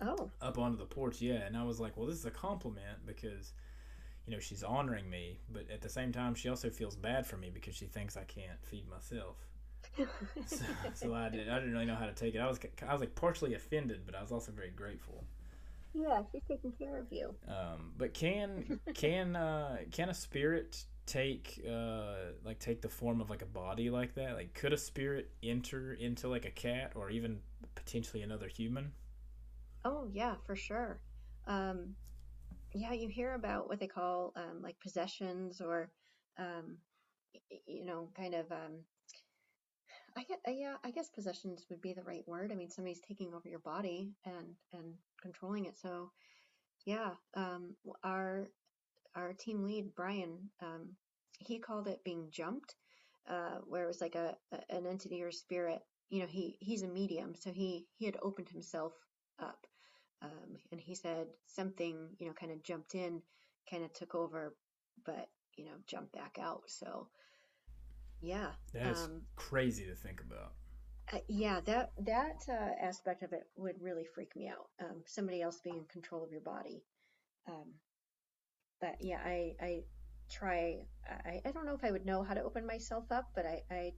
Oh. Up onto the porch, yeah, and I was like, well, this is a compliment because you know she's honoring me but at the same time she also feels bad for me because she thinks i can't feed myself so, so I did. I didn't really know how to take it. I was I was like partially offended, but I was also very grateful. Yeah, she's taking care of you. Um, but can can uh, can a spirit take uh, like take the form of like a body like that? Like, could a spirit enter into like a cat or even potentially another human? Oh yeah, for sure. Um, yeah, you hear about what they call um, like possessions or um, you know, kind of um, I get, uh, yeah, I guess possessions would be the right word. I mean, somebody's taking over your body and and controlling it. So, yeah, um, our our team lead Brian, um, he called it being jumped, uh, where it was like a, a an entity or spirit. You know, he he's a medium, so he he had opened himself up, um, and he said something, you know, kind of jumped in, kind of took over, but you know, jumped back out. So yeah. That's um, crazy to think about. Uh, yeah, that that uh, aspect of it would really freak me out. Um, somebody else being in control of your body. Um, but yeah, I I try. I I don't know if I would know how to open myself up, but I I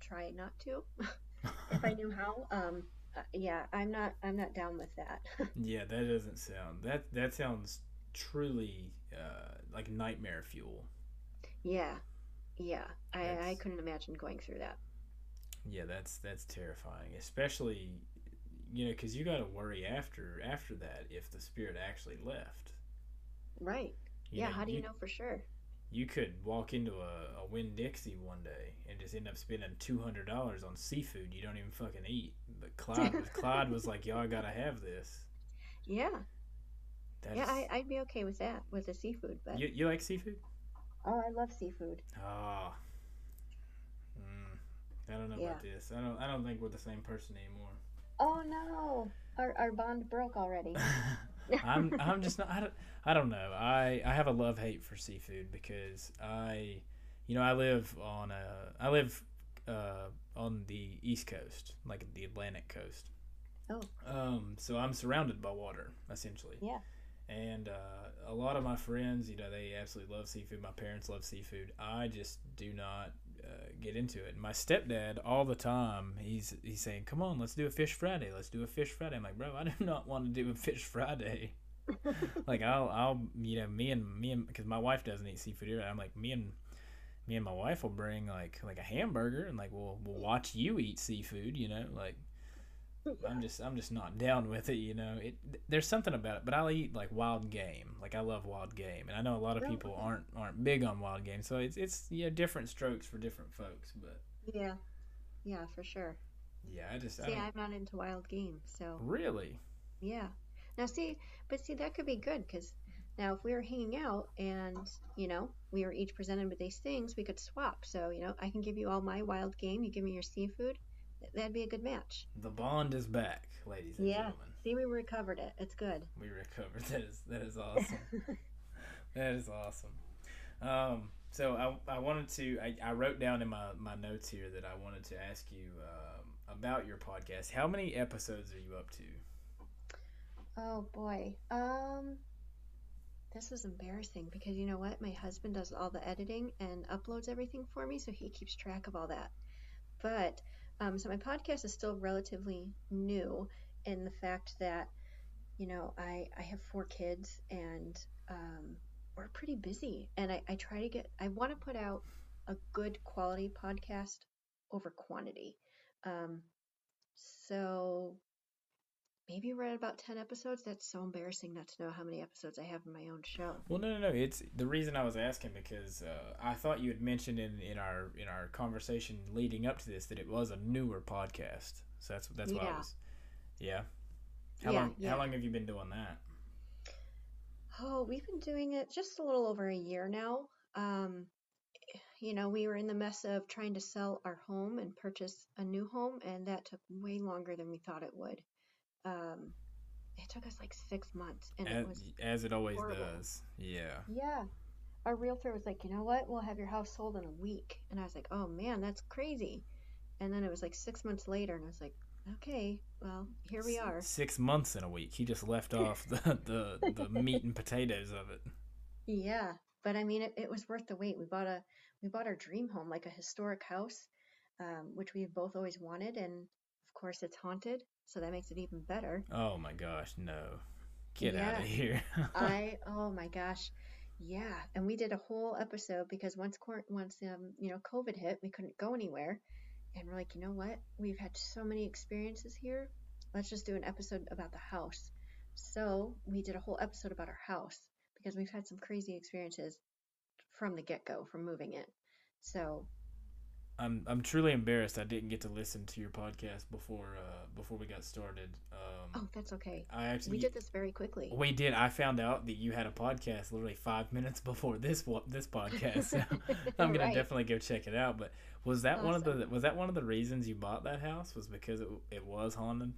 try not to. if I knew how. Um, uh, yeah, I'm not I'm not down with that. yeah, that doesn't sound that that sounds truly uh, like nightmare fuel. Yeah, yeah, I, I couldn't imagine going through that. Yeah, that's that's terrifying, especially you know because you got to worry after after that if the spirit actually left. Right. You yeah. Know, how do you, you, know for sure? You could walk into a, a Winn Dixie one day and just end up spending two hundred dollars on seafood you don't even fucking eat. But Clyde was Clyde was like, "Y'all gotta have this." Yeah. That's... Yeah, I, I'd be okay with that with the seafood. But you, you like seafood? Oh, I love seafood. Oh. I don't know yeah. about this. I don't. I don't think we're the same person anymore. Oh no, our our bond broke already. I'm. I'm just not. I don't. I don't know. I I have a love hate for seafood because I, you know, I live on a. I live uh, on the East Coast, like the Atlantic coast. Oh. Um. So I'm surrounded by water, essentially. Yeah and uh, a lot of my friends, you know, they absolutely love seafood. My parents love seafood. I just do not get into it. And my stepdad, all the time, he's he's saying, "Come on, let's do a fish Friday. Let's do a fish Friday." I'm like, "Bro, I do not want to do a fish Friday." like I'll I'll you know me and me and because my wife doesn't eat seafood either. I'm like me and me and my wife will bring like like a hamburger and like we'll we'll watch you eat seafood. You know, like I'm just I'm just not down with it, you know. It there's something about it, but I'll eat like wild game. Like I love wild game, and I know a lot of people aren't aren't big on wild game, so it's it's you know different strokes for different folks. But yeah, yeah, for sure. Yeah, I just see. I am not into wild game, so really. Yeah. Now see, but see that could be good because now if we were hanging out and you know we were each presented with these things, we could swap. So you know I can give you all my wild game, you give me your seafood that'd be a good match. The bond is back, ladies and yeah. gentlemen. See, we recovered it. It's good. We recovered. That is that is awesome. that is awesome. Um, so I, I wanted to I, I wrote down in my, my notes here that I wanted to ask you um, about your podcast. How many episodes are you up to? Oh boy. Um this is embarrassing because you know what? My husband does all the editing and uploads everything for me, so he keeps track of all that. But um, so my podcast is still relatively new in the fact that, you know, I, I have four kids and um, we're pretty busy. And I, I try to get, I want to put out a good quality podcast over quantity. Um, so maybe we're about 10 episodes. That's so embarrassing not to know how many episodes i have in my own show. Well no no no. It's the reason i was asking because uh, i thought you had mentioned in, in our in our conversation leading up to this that it was a newer podcast. So that's that's why yeah. i was yeah. How yeah, long yeah. how long have you been doing that? Oh we've been doing it just a little over a year now. Um you know, we were in the mess of trying to sell our home and purchase a new home, and that took way longer than we thought it would um, it took us like six months, and as, it was as it always horrible. does. Yeah. Yeah. Our realtor was like, you know what? We'll have your house sold in a week, and I was like, oh man, that's crazy. And then it was like six months later, and I was like, okay, well, here we are. Six months in a week. He just left off the, the, the meat and potatoes of it. Yeah, but I mean, it, it was worth the wait. We bought a we bought our dream home, like a historic house. um, which we've both always wanted. And of course, it's haunted, so that makes it even better. Oh my gosh, no. Get Yeah, out of here. I, oh my gosh. Yeah, and we did a whole episode because once quar- once um you know COVID hit, we couldn't go anywhere, and we're like, you know what? We've had so many experiences here. Let's just do an episode about the house. So we did a whole episode about our house because we've had some crazy experiences from the get-go, from moving in. So I'm I'm truly embarrassed I didn't get to listen to your podcast before uh before we got started. Um oh, that's okay. I actually We did this very quickly. we did. I found out that you had a podcast literally five minutes before this this podcast. So I'm gonna Right. definitely go check it out. But was that one of the was that one of the reasons you bought that house? Was because it it was haunted?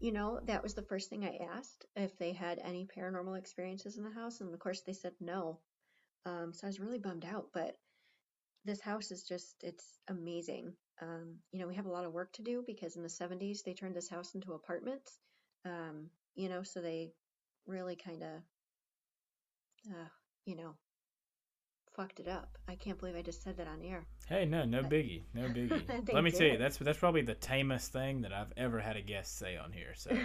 You know, that was the first thing I asked if they had any paranormal experiences in the house, and of course they said no. Um, so I was really bummed out, but this house is just, it's amazing. Um, you know, we have a lot of work to do because in the 70s they turned this house into apartments. Um, you know, so they really kind of, uh, you know, fucked it up. I can't believe I just said that on air. Hey, no, no But- biggie, no biggie. Let me tell you, that's that's probably the tamest thing that I've ever had a guest say on here. So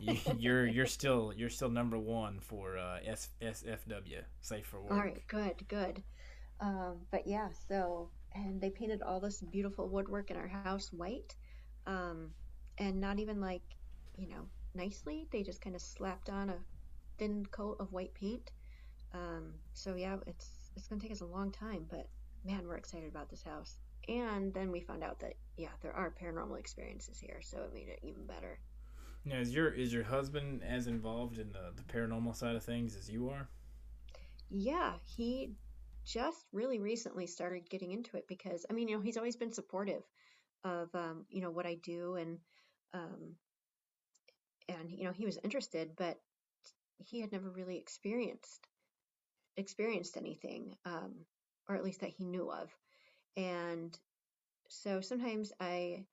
you, you're you're still you're still number one for uh, S, SFW, safe for work. All right, good, good. Um, but yeah, so and they painted all this beautiful woodwork in our house white, um, and not even like, you know, nicely. They just kind of slapped on a thin coat of white paint. Um, so yeah, it's it's gonna take us a long time, but man, we're excited about this house. And then we found out that yeah, there are paranormal experiences here, so it made it even better. Now, is your is your husband as involved in the, the paranormal side of things as you are? Yeah, he just really recently started getting into it because I mean, you know, he's always been supportive of um, you know, what I do and um and you know, he was interested, but he had never really experienced experienced anything um or at least that he knew of. And so sometimes I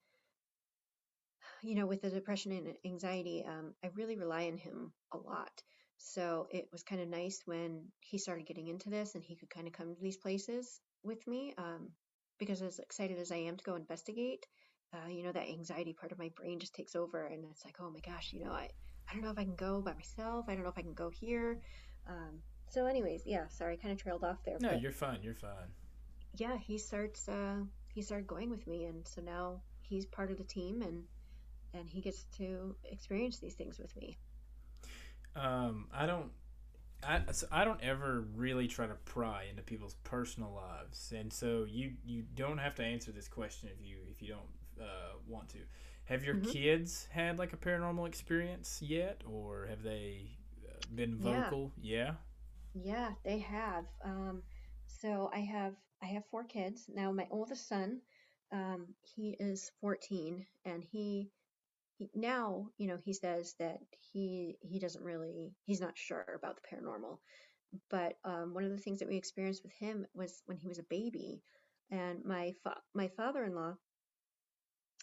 you know, with the depression and anxiety, um, I really rely on him a lot. So it was kind of nice when he started getting into this and he could kind of come to these places with me. Um, because as excited as I am to go investigate, uh, you know, that anxiety part of my brain just takes over and it's like, oh my gosh, you know, I, I don't know if I can go by myself. I don't know if I can go here. Um, so anyways, yeah, sorry, I kind of trailed off there, No, you're fine. You're fine. yeah, he starts, uh, he started going with me. And so now he's part of the team and, and he gets to experience these things with me. Um, I don't. I, so I don't ever really try to pry into people's personal lives, and so you you don't have to answer this question if you if you don't uh, want to. Have your Mhm. kids had like a paranormal experience yet, or have they uh, been Yeah. vocal? Yeah. Yeah, they have. Um, so I have I have four kids. Now my oldest son, um, he is 14 and he, now, you know, he says that he he doesn't really he's not sure about the paranormal. But um, one of the things that we experienced with him was when he was a baby and my fa- my father-in-law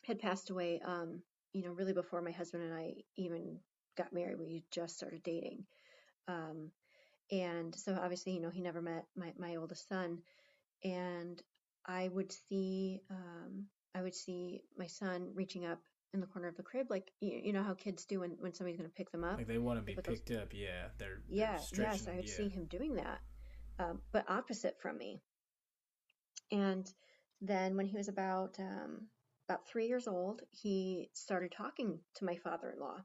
had passed away um, you know, really before my husband and I even got married. We just started dating. Um, and so obviously you know he never met my, my oldest son and i would see um i would see my son reaching up in the corner of the crib like you, you know how kids do when, when somebody's going to pick them up? Like they want to be With those- picked up. Yeah, they're, they're yeah stretching yes i would yeah. see him doing that um, but opposite from me. And then when he was about um, about three years old he started talking to my father-in-law.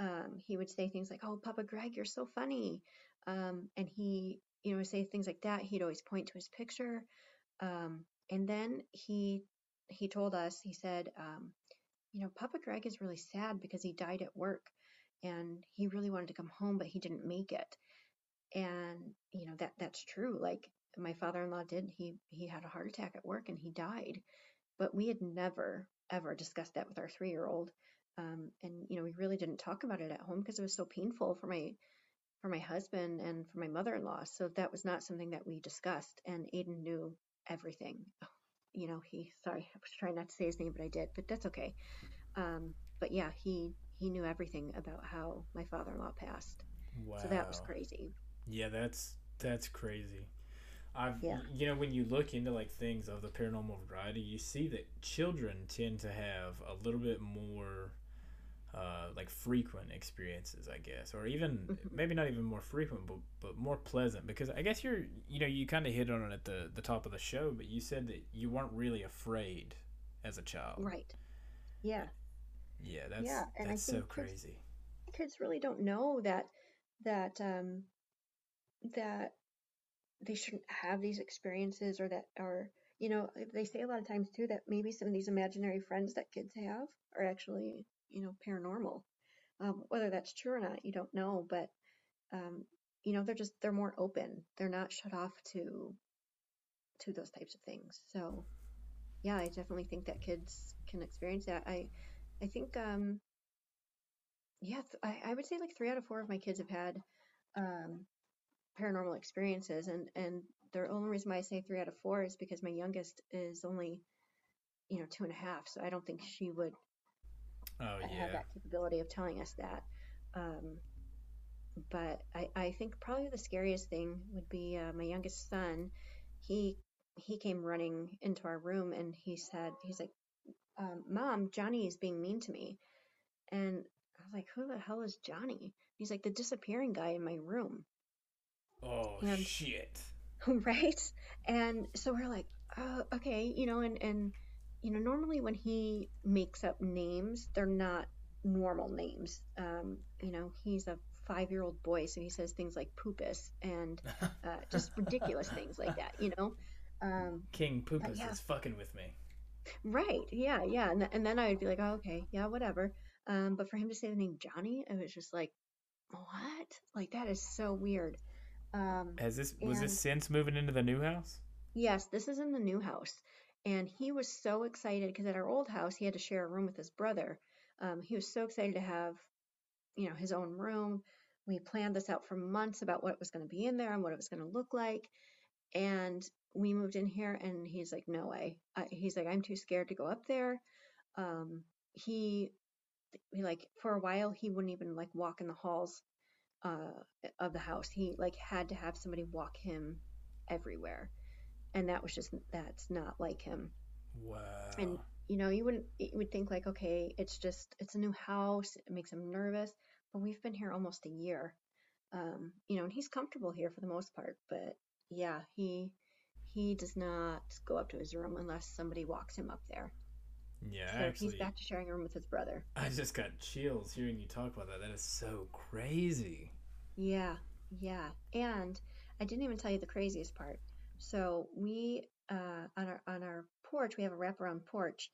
Um, he would say things like oh papa greg you're so funny. Um, and he you know would say things like that. He'd always point to his picture. Um, and then he he told us he said um, you know papa greg is really sad because he died at work and he really wanted to come home but he didn't make it. And you know that that's true. Like my father-in-law did. He he had a heart attack at work and he died. But we had never ever discussed that with our three-year-old um, and you know we really didn't talk about it at home because it was so painful for my for my husband and for my mother-in-law. So that was not something that we discussed and aiden knew everything you know he sorry i was trying not to say his name but i did but that's okay um, but yeah he he knew everything about how my father-in-law passed Wow. so that was crazy Yeah, that's that's crazy. I've Yeah. you know when you look into like things of the paranormal variety, you see that children tend to have a little bit more uh, like frequent experiences, I guess, or even Mhm. maybe not even more frequent, but but more pleasant. Because I guess you're you know you kind of hit on it at the the top of the show, but you said that you weren't really afraid as a child. Right. Yeah. Yeah, that's Yeah, and that's so think kids- crazy. kids really don't know that that um that they shouldn't have these experiences or that are you know they say a lot of times too that maybe some of these imaginary friends that kids have are actually you know paranormal. Um, whether that's true or not you don't know but um, you know they're just they're more open. They're not shut off to to those types of things. So yeah i definitely think that kids can experience that. I i think um yeah, th- I, I would say like three out of four of my kids have had um, paranormal experiences, and and the only reason why I say three out of four is because my youngest is only, you know, two and a half, so I don't think she would Oh have that capability of telling us that. Um, but I, I think probably the scariest thing would be uh, my youngest son. He he came running into our room and he said he's like, um, "Mom, Johnny is being mean to me," and I was like, "Who the hell is Johnny?" He's like the disappearing guy in my room, oh and- shit. right? And so we're like, uh, okay, you know, and and you know, normally when he makes up names, they're not normal names. Um, you know, he's a five-year-old boy, so he says things like poopus and uh, just ridiculous things like that, you know. Um, King Poopus yeah. is fucking with me. right? Yeah, yeah. And, th- and then I would be like, oh, okay, yeah, whatever. Um, but for him to say the name Johnny, it was just like, what? Like that is so weird. Um, Has this was this since moving into the new house? Yes, this is in the new house. And he was so excited because at our old house, he had to share a room with his brother. Um, he was so excited to have, you know, his own room. We planned this out for months about what was going to be in there and what it was going to look like. And we moved in here, and he's like, no way. I, he's like, I'm too scared to go up there. Um, he, he, like, for a while, he wouldn't even like walk in the halls uh, of the house. He like had to have somebody walk him everywhere and that was just that's not like him Wow. and you know you wouldn't you would think like okay it's just it's a new house it makes him nervous but we've been here almost a year um you know and he's comfortable here for the most part but yeah he he does not go up to his room unless somebody walks him up there yeah, so actually, he's back to sharing a room with his brother I just got chills hearing you talk about that. That is so crazy. Yeah, yeah. And I didn't even tell you the craziest part. So we uh on our on our porch, we have a wraparound porch,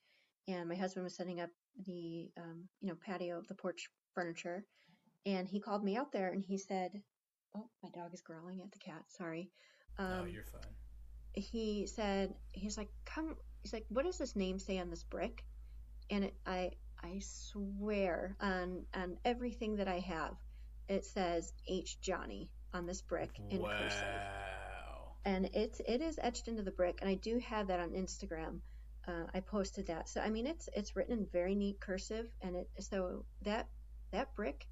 and my husband was setting up the um, you know, patio of the porch furniture, and he called me out there and he said, "Oh, my dog is growling at the cat. Sorry." oh, Um, you're fine. he said he's like come he's like what does this name say on this brick and it, i i swear on on everything that i have it says h johnny on this brick in cursive Wow. And it's it is etched into the brick and i do have that on instagram. Uh, i posted that. So i mean it's it's written in very neat cursive and it so that that brick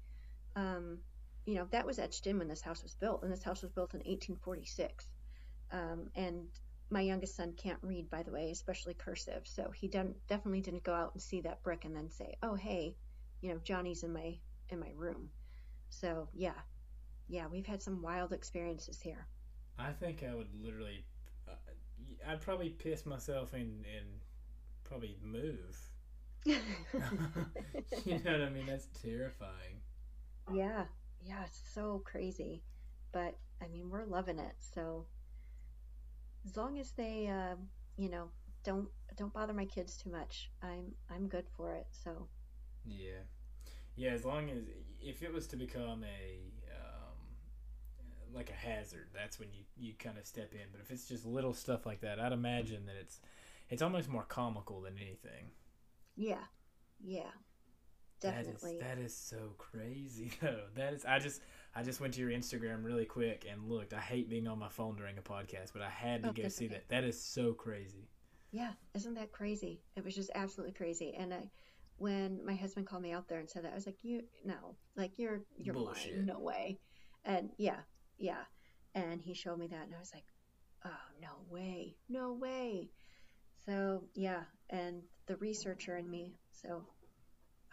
um you know that was etched in when this house was built and this house was built in 1846 um, and my youngest son can't read by the way especially cursive so he done, definitely didn't go out and see that brick and then say oh hey you know johnny's in my in my room. So yeah. Yeah we've had some wild experiences here I think I would literally, uh, I'd probably piss myself and and probably move. you know what I mean? That's terrifying. yeah yeah it's so crazy but i mean we're loving it so as long as they um, you know don't don't bother my kids too much i'm i'm good for it so Yeah, yeah. As long as if it was to become a like a hazard, that's when you you kind of step in. But if it's just little stuff like that, I'd imagine that it's it's almost more comical than anything. yeah yeah definitely That is, that is so crazy though. That is I just I just went to your Instagram really quick and looked. I hate being on my phone during a podcast, but I had to Oh, go see okay. that. That is so crazy. Yeah, isn't that crazy? It was just absolutely crazy. And I, when my husband called me out there and said that, I was like, "You no, like you're you're Bullshit. lying, no way." And yeah, yeah. And he showed me that, and I was like, oh, no way, no way. So, yeah, and the researcher in me. So,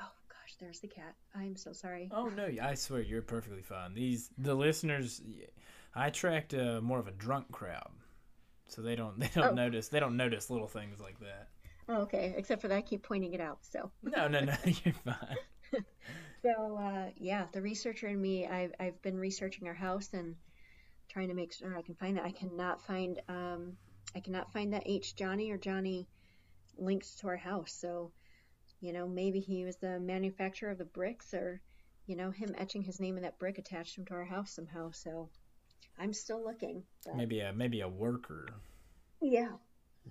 oh gosh, there's the cat. I'm so sorry. Oh no, I swear you're perfectly fine. These the listeners, I attract uh, more of a drunk crowd, so they don't they don't Oh. notice they don't notice little things like that. Oh, okay, except for that, I keep pointing it out. So, No, no, no, you're fine. so uh, yeah, the researcher in me. I've I've been researching our house and trying to make sure I can find that. I cannot find um I cannot find that H Johnny or Johnny links to our house. So, you know, maybe he was the manufacturer of the bricks, or you know, him etching his name in that brick attached him to our house somehow. So, I'm still looking. But, Maybe a maybe a worker, yeah,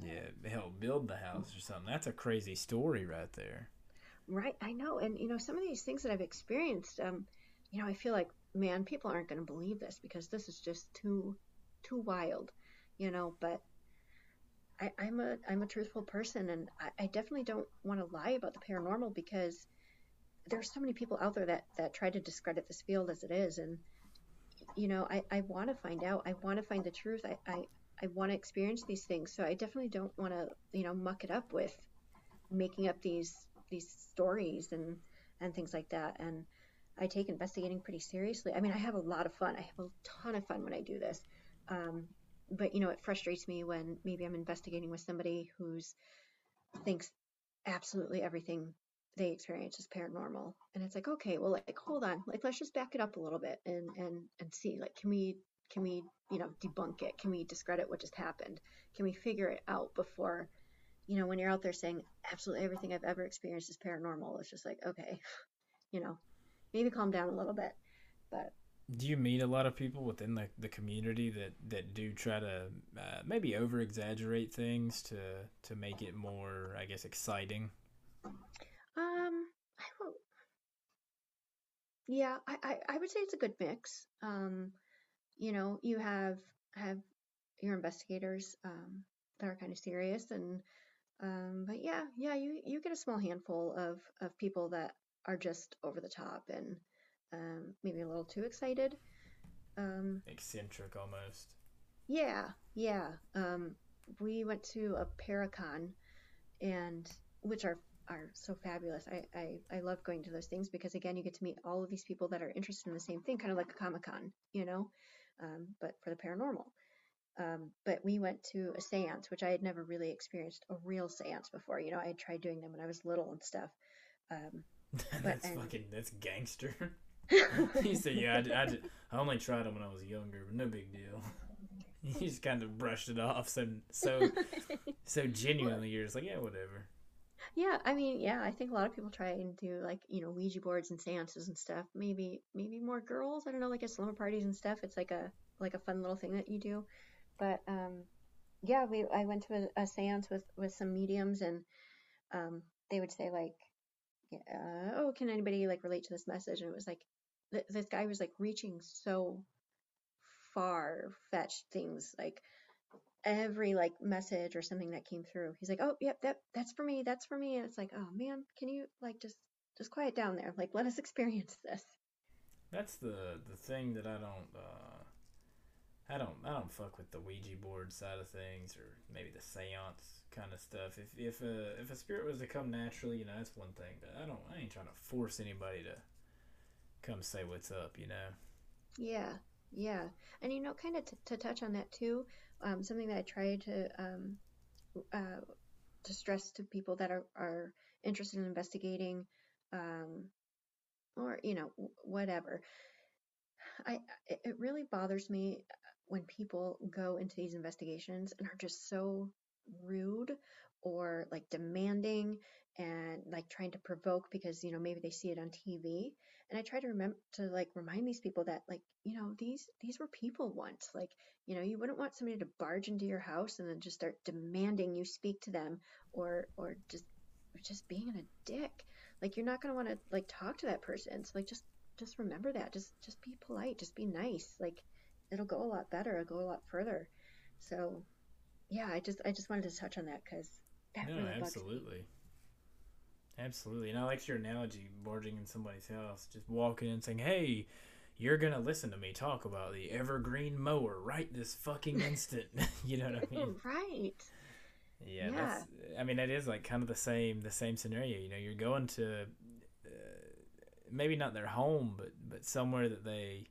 yeah, help build the house or something. That's a crazy story right there. Right, I know. And you know, some of these things that I've experienced, um, you know, I feel like, man, people aren't going to believe this because this is just too too wild, you know, but I, I'm a I'm a truthful person and I, I definitely don't want to lie about the paranormal because there's so many people out there that that try to discredit this field as it is and you know, I, I want to find out. I want to find the truth. I, I, I want to experience these things. So I definitely don't want to, you know, muck it up with making up these these stories and and things like that. And I take investigating pretty seriously. I mean, I have a lot of fun. I have a ton of fun when I do this. Um, but you know, it frustrates me when maybe I'm investigating with somebody who's thinks absolutely everything they experience is paranormal and it's like okay well like hold on like let's just back it up a little bit and and and see like can we can we you know debunk it can we discredit what just happened can we figure it out before you know when you're out there saying absolutely everything i've ever experienced is paranormal it's just like okay you know maybe calm down a little bit but Do you meet a lot of people within the, the community that, that do try to uh, maybe over exaggerate things to to make it more, I guess, exciting? Um, I. Yeah, I, I, I would say it's a good mix. Um, you know, you have have your investigators um, that are kind of serious, and um, but yeah, yeah, you you get a small handful of of people that are just over the top and um, maybe a little too excited. Um, Eccentric almost. yeah, yeah. Um, we went to a Paracon, and which are are so fabulous. I, I I love going to those things because again, you get to meet all of these people that are interested in the same thing, kind of like a Comic Con, you know, um, but for the paranormal. Um, but we went to a séance, which I had never really experienced a real séance before. You know, I had tried doing them when I was little and stuff. Um, that's and- fucking that's gangster. he said, "Yeah, I only tried them when I was younger, but no big deal." he just kind of brushed it off so so so genuinely. You're just like, yeah, whatever. Yeah, I mean, yeah, I think a lot of people try and do like, you know, Ouija boards and seances and stuff. Maybe maybe more girls, I don't know, like at slumber parties and stuff. It's like a like a fun little thing that you do. But um yeah, we I went to a, a seance with with some mediums and um they would say like oh, can anybody like relate to this message? And it was like th- this guy was like reaching so far fetched things like every like message or something that came through. He's like oh yep that that's for me that's for me. And it's like oh man can you like just just quiet down there? Like let us experience this. That's the the thing that I don't uh I don't I don't fuck with the Ouija board side of things or maybe the seance kind of stuff. If if a if a spirit was to come naturally, you know, that's one thing. But I don't I ain't trying to force anybody to come say what's up, you know. yeah yeah and you know kind of t- to touch on that too um something that i try to um uh to stress to people that are are interested in investigating um or you know whatever i it really bothers me when people go into these investigations and are just so rude or like demanding and like trying to provoke because you know maybe they see it on TV and I try to remember to like remind these people that like you know these these were people once. Like you know you wouldn't want somebody to barge into your house and then just start demanding you speak to them or or just just being a dick. Like you're not going to want to like talk to that person. So like just just remember that. Just just be polite. Just be nice. Like it'll go a lot better it'll go a lot further so yeah i just i just wanted to touch on that because that no, really absolutely. Absolutely. And I liked your analogy, barging in somebody's house, just walking in and saying, Hey, you're gonna listen to me talk about the evergreen mower right this fucking instant. you know what I mean? right. Yeah, yeah. That's, I mean, that is like kind of the same the same scenario. You know, you're going to uh, maybe not their home, but but somewhere that they.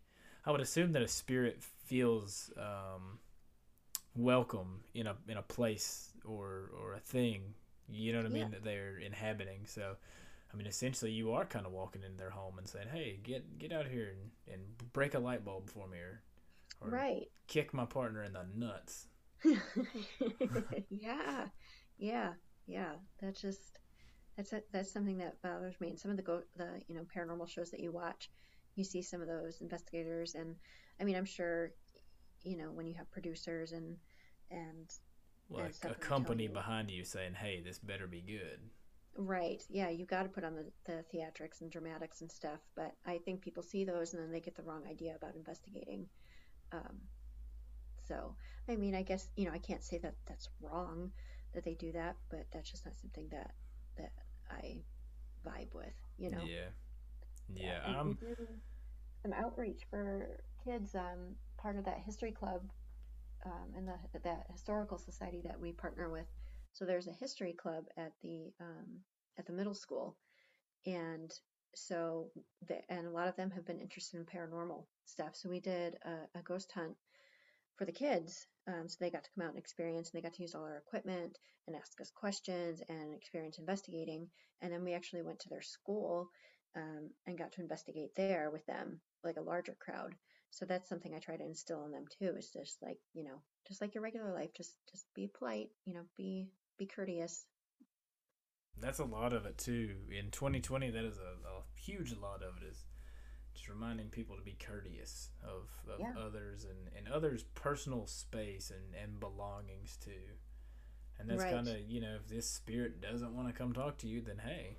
I would assume that a spirit feels um, welcome in a in a place or or a thing. You know what I mean that they're inhabiting. So I mean, essentially, you are kind of walking in their home and saying, "Hey, get get out here and, and break a light bulb for me, or, or right, kick my partner in the nuts." yeah, yeah, yeah. That's just that's a, that's something that bothers me. And some of the go the you know paranormal shows that you watch, you see some of those investigators, and I mean, I'm sure, you know, when you have producers and and like and a company behind you saying, "Hey, this better be good." Right. Yeah, you got to put on the, the theatrics and dramatics and stuff. But I think people see those and then they get the wrong idea about investigating. Um, so, I mean, I guess you know I can't say that that's wrong that they do that, but that's just not something that that I vibe with. You know. Yeah. Yeah. yeah um. Some outreach for kids. Um, part of that history club, um, and the that historical society that we partner with so there's a history club at the um, at the middle school, and so the, and a lot of them have been interested in paranormal stuff. So we did a, a ghost hunt for the kids. Um, so they got to come out and experience, and they got to use all our equipment and ask us questions and experience investigating. And then we actually went to their school um, and got to investigate there with them, like a larger crowd. So that's something I try to instill in them too. Is just like you know, just like your regular life, just just be polite. You know, be be courteous. That's a lot of it too. In 2020, that is a, a huge lot of it is just reminding people to be courteous of, of yeah. others and, and others' personal space and, and belongings too. And that's right. kind of, you know, if this spirit doesn't want to come talk to you, then hey,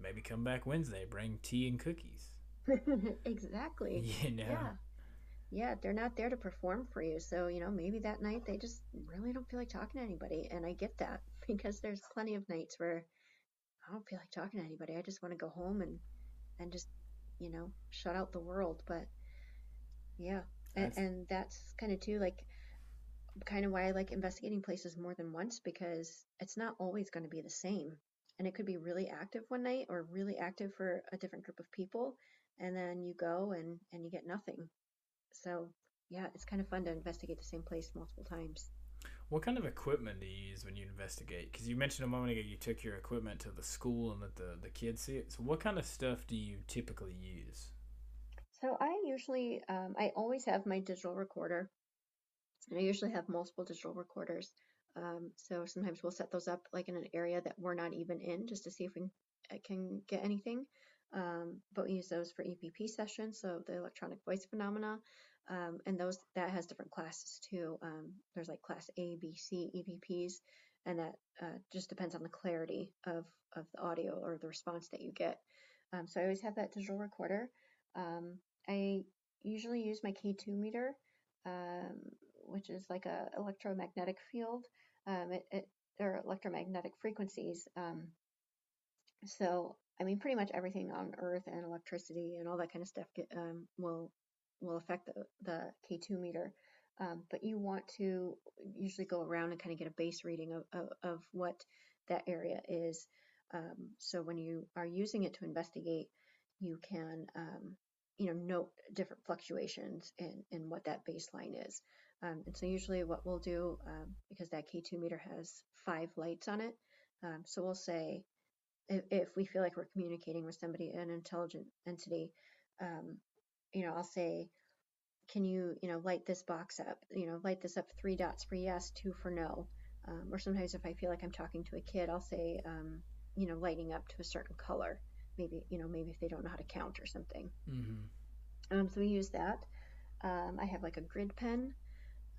maybe come back Wednesday, bring tea and cookies. exactly. You know? Yeah yeah, they're not there to perform for you. So, you know, maybe that night they just really don't feel like talking to anybody. And I get that because there's plenty of nights where I don't feel like talking to anybody. I just want to go home and, and just, you know, shut out the world. But yeah. And, and that's kind of too like kind of why I like investigating places more than once because it's not always going to be the same. And it could be really active one night or really active for a different group of people. And then you go and, and you get nothing so yeah, it's kind of fun to investigate the same place multiple times. What kind of equipment do you use when you investigate? Because you mentioned a moment ago you took your equipment to the school and let the, the kids see it. So what kind of stuff do you typically use? So I usually, um, I always have my digital recorder. And I usually have multiple digital recorders. Um, so sometimes we'll set those up like in an area that we're not even in just to see if we can get anything. Um, but we use those for EVP sessions, so the electronic voice phenomena, um, and those that has different classes too. Um, there's like class A, B, C EVPs, and that uh, just depends on the clarity of of the audio or the response that you get. Um, so I always have that digital recorder. Um, I usually use my K2 meter, um, which is like a electromagnetic field. It, it or electromagnetic frequencies. so I mean, pretty much everything on Earth and electricity and all that kind of stuff get, um, will will affect the, the K2 meter. Um, but you want to usually go around and kind of get a base reading of, of, of what that area is. Um, so when you are using it to investigate, you can um, you know note different fluctuations in, in what that baseline is. Um, and so usually what we'll do, um, because that K2 meter has five lights on it, um, so we'll say if, if we feel like we're communicating with somebody, an intelligent entity, um, you know, I'll say, can you, you know, light this box up, you know, light this up three dots for yes, two for no. Um, or sometimes if I feel like I'm talking to a kid, I'll say, um, you know, lighting up to a certain color. Maybe, you know, maybe if they don't know how to count or something. Mm-hmm. Um, so we use that. Um, I have like a grid pen.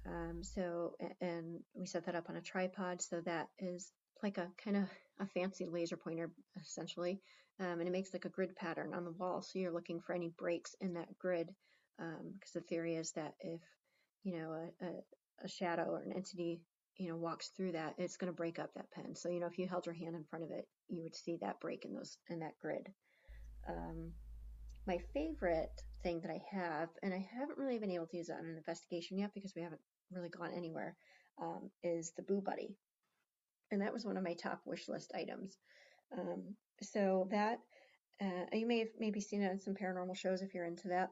Um, so, and we set that up on a tripod. So that is like a kind of a fancy laser pointer essentially, um, and it makes like a grid pattern on the wall. So you're looking for any breaks in that grid, because um, the theory is that if you know a, a, a, shadow or an entity you know walks through that, it's going to break up that pen. So you know if you held your hand in front of it, you would see that break in those in that grid. Um, my favorite thing that I have, and I haven't really been able to use it on an investigation yet because we haven't really gone anywhere, um, is the Boo Buddy. And that was one of my top wish list items. Um, so that, uh, you may have maybe seen it on some paranormal shows if you're into that.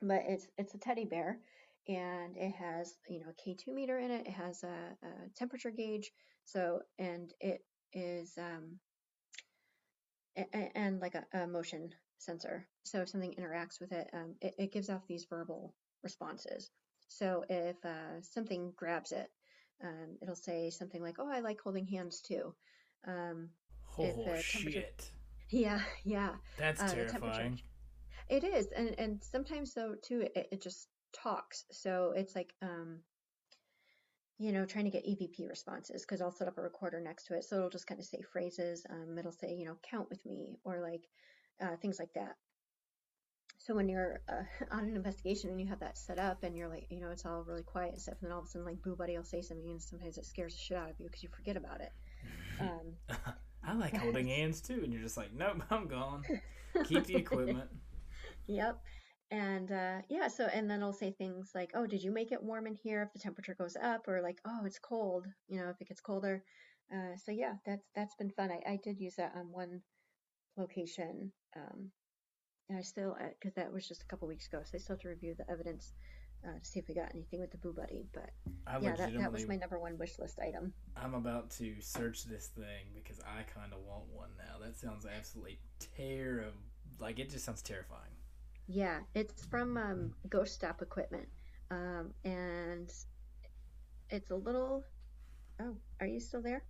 But it's it's a teddy bear, and it has you know a K2 meter in it. It has a, a temperature gauge. So and it is um, and like a, a, motion sensor. So if something interacts with it, um, it, it, gives off these verbal responses. So if uh, something grabs it, um, it'll say something like, "Oh, I like holding hands too." Um, oh shit! Yeah, yeah. That's uh, terrifying. It is, and and sometimes though too, it, it just talks. So it's like um, you know, trying to get EVP responses because I'll set up a recorder next to it. So it'll just kind of say phrases. Um, it'll say, you know, count with me or like uh, things like that. So when you're uh, on an investigation and you have that set up and you're like, you know, it's all really quiet and stuff, and then all of a sudden, like, Boo Buddy will say something, and sometimes it scares the shit out of you because you forget about it. Um, I like holding hands too, and you're just like, nope, I'm gone. Keep the equipment. yep. And uh, yeah, so and then it'll say things like, "Oh, did you make it warm in here?" If the temperature goes up, or like, "Oh, it's cold," you know, if it gets colder. Uh, so yeah, that's that's been fun. I, I did use that on one location, um, and I still because uh, that was just a couple weeks ago, so I still have to review the evidence uh, to see if we got anything with the Boo Buddy. But I yeah, that, that was my number one wish list item. I'm about to search this thing because I kind of want one now. That sounds absolutely terrible. Like it just sounds terrifying. Yeah, it's from um, Ghost Stop Equipment, um, and it's a little. Oh, are you still there?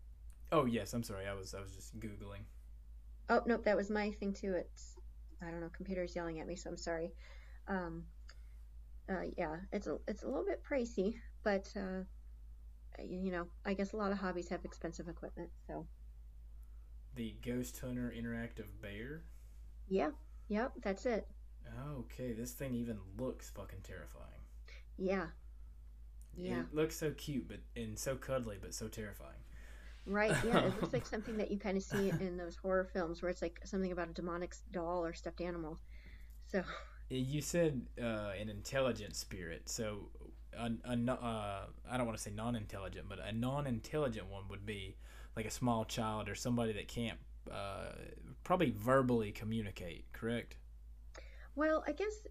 Oh yes, I'm sorry. I was I was just googling. Oh nope, that was my thing too. It's I don't know. Computer's yelling at me, so I'm sorry. Um, uh, yeah, it's a it's a little bit pricey, but uh, you know, I guess a lot of hobbies have expensive equipment, so. The Ghost Hunter Interactive Bear. Yeah, yep, that's it. Okay, this thing even looks fucking terrifying. Yeah. Yeah. It looks so cute, but and so cuddly, but so terrifying. Right. Yeah. It looks like something that you kind of see in those horror films where it's like something about a demonic doll or stuffed animal. So. You said uh, an intelligent spirit. So, a, a, uh, I don't want to say non-intelligent, but a non-intelligent one would be like a small child or somebody that can't uh, probably verbally communicate. Correct. Well, I guess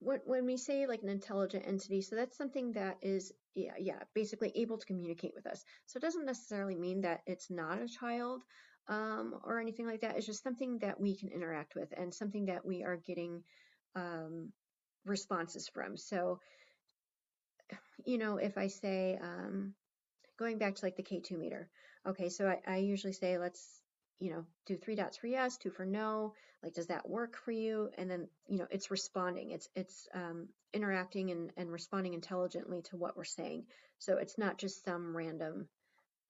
when when we say like an intelligent entity, so that's something that is yeah yeah basically able to communicate with us. So it doesn't necessarily mean that it's not a child um, or anything like that. It's just something that we can interact with and something that we are getting um, responses from. So you know if I say um, going back to like the K2 meter, okay, so I, I usually say let's you know, do three dots for yes, two for no. Like, does that work for you? And then, you know, it's responding. It's it's um, interacting and, and responding intelligently to what we're saying. So it's not just some random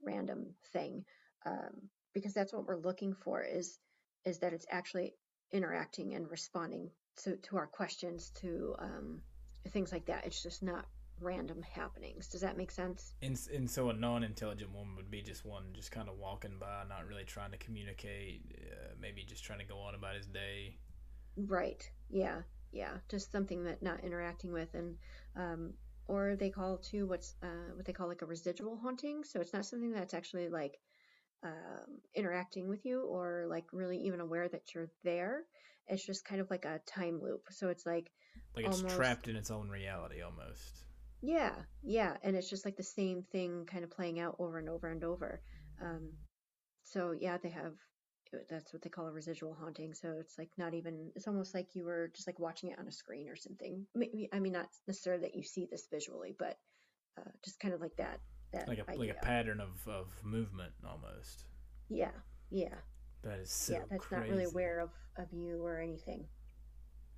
random thing, um, because that's what we're looking for is is that it's actually interacting and responding to to our questions, to um, things like that. It's just not random happenings. Does that make sense? And, and so a non-intelligent woman would be just one just kind of walking by, not really trying to communicate, uh, maybe just trying to go on about his day. Right. Yeah. Yeah. Just something that not interacting with, and um, or they call too what's uh, what they call like a residual haunting. So it's not something that's actually like um, interacting with you or like really even aware that you're there. It's just kind of like a time loop. So it's like like it's almost, trapped in its own reality almost. Yeah, yeah, and it's just like the same thing kind of playing out over and over and over. Um, so yeah, they have uh, that's what they call a residual haunting. So it's like not even it's almost like you were just like watching it on a screen or something. Maybe, I mean, not necessarily that you see this visually, but uh, just kind of like that. That like a idea. like a pattern of of movement almost. Yeah, yeah. That is so. Yeah, that's crazy. not really aware of of you or anything.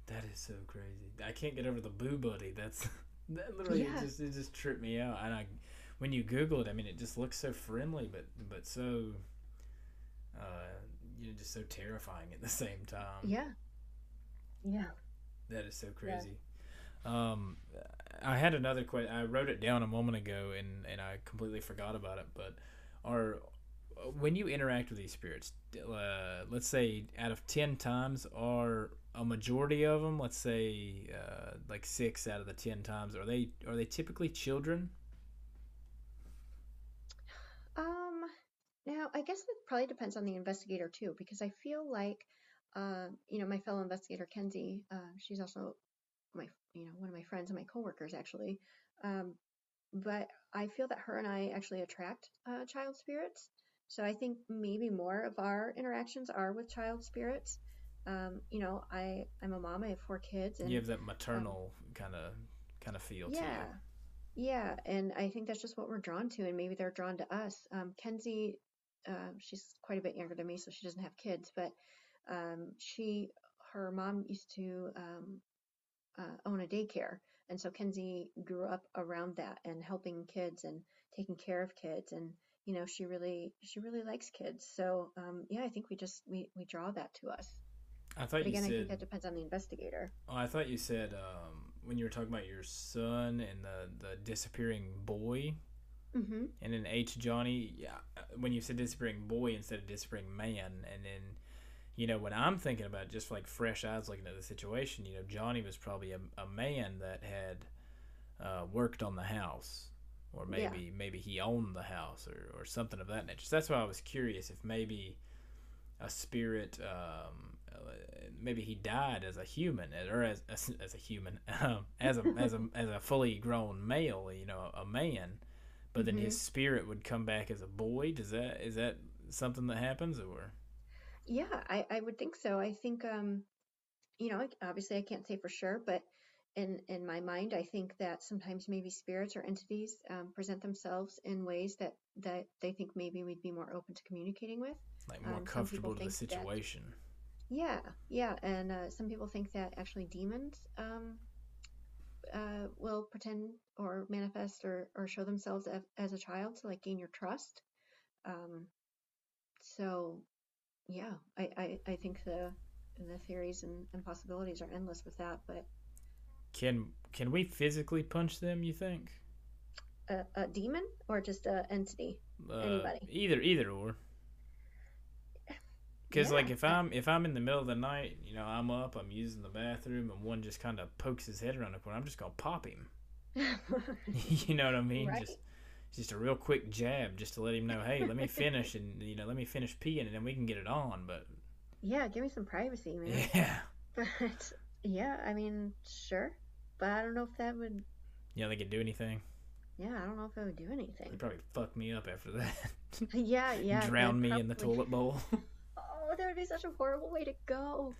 That is so crazy. I can't get over the boo buddy. That's that literally yeah. it just it just tripped me out. And I, when you Google it, I mean, it just looks so friendly, but but so, uh, you know, just so terrifying at the same time. Yeah. Yeah. That is so crazy. Yeah. Um, I had another question. I wrote it down a moment ago, and and I completely forgot about it. But are when you interact with these spirits, uh, let's say out of ten times, are a majority of them, let's say uh, like six out of the ten times, are they are they typically children? Um, now I guess it probably depends on the investigator too, because I feel like, uh, you know, my fellow investigator Kenzie, uh, she's also my, you know, one of my friends and my coworkers actually. Um, but I feel that her and I actually attract uh, child spirits. So I think maybe more of our interactions are with child spirits. Um, you know, I I'm a mom. I have four kids, and You have that maternal kind of kind of feel yeah, yeah, and I think that's just what we're drawn to, and maybe they're drawn to us. Um, Kenzie, uh, she's quite a bit younger than me, so she doesn't have kids, but um, she, her mom used to um, uh, own a daycare, and so Kenzie grew up around that and helping kids and taking care of kids, and you know, she really, she really likes kids. So um, yeah, I think we just we we draw that to us. I thought But you again, I think that depends on the investigator. Oh, I thought you said um, when you were talking about your son and the the disappearing boy, Mm-hmm. and then H Johnny. Yeah, when you said disappearing boy instead of disappearing man, and then you know when I'm thinking about just like fresh eyes looking at the situation, you know Johnny was probably a, a man that had uh, worked on the house, or Yeah. maybe maybe he owned the house or or something of that nature. So that's why I was curious if maybe a spirit. Um, maybe he died as a human, or as as, as a human, um, as a as a as a fully grown male, you know, a man. But then Mhm. his spirit would come back as a boy. Does that is that something that happens, or Yeah, I, I would think so. I think, um, you know, obviously I can't say for sure, but in in my mind, I think that sometimes maybe spirits or entities um, present themselves in ways that that they think maybe we'd be more open to communicating with. like more Um, comfortable to the think that- situation? Yeah, yeah, and uh, some people think that actually demons um, uh, will pretend or manifest or, or show themselves as, as a child to like gain your trust. Um, so, yeah, I, I, I think the the theories and, and possibilities are endless with that. But Can can we physically punch them? You think? a, a demon or just a entity? Uh, Anybody. Either either or. Because like if I'm if I'm in the middle of the night, you know, I'm up, I'm using the bathroom, and one just kind of pokes his head around the corner, I'm just gonna pop him. you know what I mean? Right. Just just a real quick jab, just to let him know, hey, let me finish, and you know, let me finish peeing, and then we can get it on. But yeah, give me some privacy, man. yeah, But yeah, I mean, sure, but I don't know if that would. Yeah, they could do anything. Yeah, I don't know if it would do anything. They anything. probably fuck me up after that. Yeah, yeah. Drown they'd me in the toilet bowl. Oh, that would be such a horrible way to go.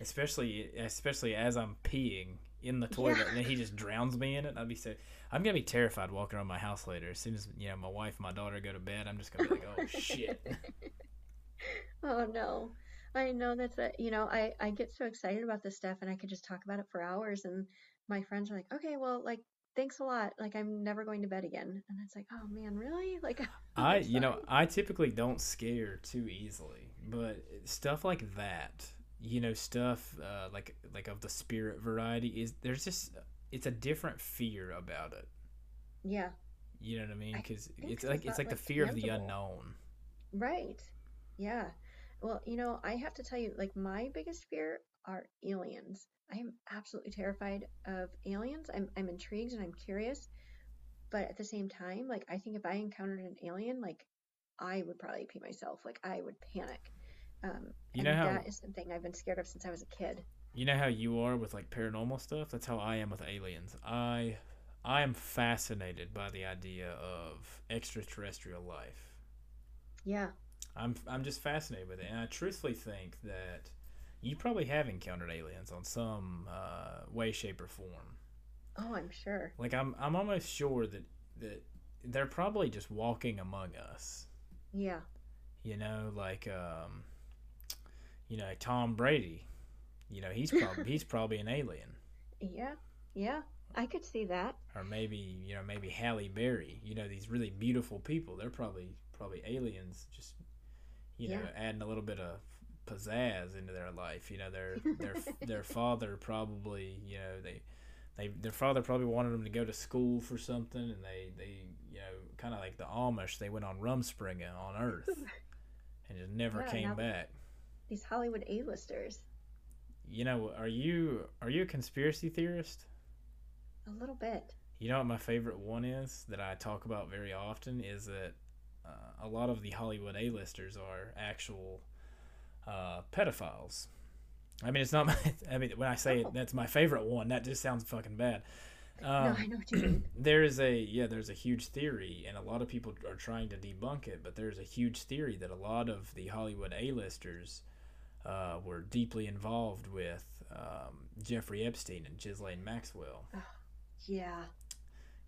especially especially as I'm peeing in the toilet Yeah. and then he just drowns me in it. I'd be so I'm gonna be terrified walking around my house later. As soon as you know my wife and my daughter go to bed, I'm just gonna be like, oh shit. Oh no. I know that's a, you know, I I get so excited about this stuff and I could just talk about it for hours and my friends are like, "Okay, well, like thanks a lot. Like I'm never going to bed again." And it's like, "Oh man, really?" Like I you know. I typically don't scare too easily, but stuff like that, you know, stuff uh, like like of the spirit variety is there's just it's a different fear about it. Yeah, You know what I mean? Because it's like it's it's like the fear of the unknown. right. Yeah. Well, you know, I have to tell you, like my biggest fear are aliens. I am absolutely terrified of aliens. I'm I'm intrigued and I'm curious, but at the same time, like I think if I encountered an alien, like I would probably pee myself. Like I would panic. Um, You know how that is something I've been scared of since I was a kid. You know how you are with like paranormal stuff? That's how I am with aliens. I I am fascinated by the idea of extraterrestrial life. Yeah. I'm I'm just fascinated with it, and I truthfully think that you probably have encountered aliens on some uh, way, shape, or form. Oh, I'm sure. Like I'm I'm almost sure that that they're probably just walking among us. Yeah. You know, like um, you know Tom Brady. You know he's probably he's probably an alien. Yeah. Yeah. I could see that. or maybe you know maybe Halle Berry. You know these really beautiful people. They're probably probably aliens. Just you know Yeah. adding a little bit of pizzazz into their life. You know their their their father probably you know they. They, their father probably wanted them to go to school for something, and they, they kind of like the Amish, they went on Rumspringa on Earth, and just never Yeah, came back. These Hollywood A-listers. You know, are you are you a conspiracy theorist? A little bit. You know what my favorite one is that I talk about very often is that uh, a lot of the Hollywood A-listers are actual uh, pedophiles. I mean, it's not my. I mean, when I say it, Oh. that's my favorite one. That just sounds fucking bad. No, Um, I know what you mean. there is a yeah there's a huge theory and a lot of people are trying to debunk it but there's a huge theory that a lot of the hollywood a-listers uh, were deeply involved with um, jeffrey epstein and ghislaine maxwell Yeah.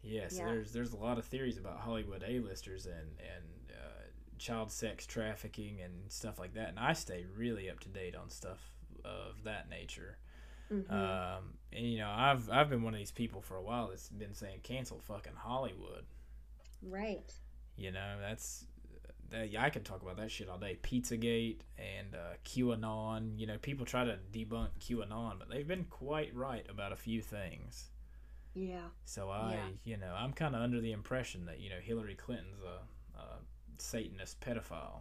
yeah so Yeah. there's there's a lot of theories about hollywood a-listers and and uh, child sex trafficking and stuff like that and i stay really up to date on stuff of that nature hmm um, and you know, I've I've been one of these people for a while that's been saying cancel fucking Hollywood. right. You know, that's that. Yeah, I could talk about that shit all day. Pizzagate and uh, QAnon. You know, people try to debunk QAnon, but they've been quite right about a few things. Yeah. So I, Yeah. you know, I'm kind of under the impression that you know Hillary Clinton's a, a Satanist pedophile,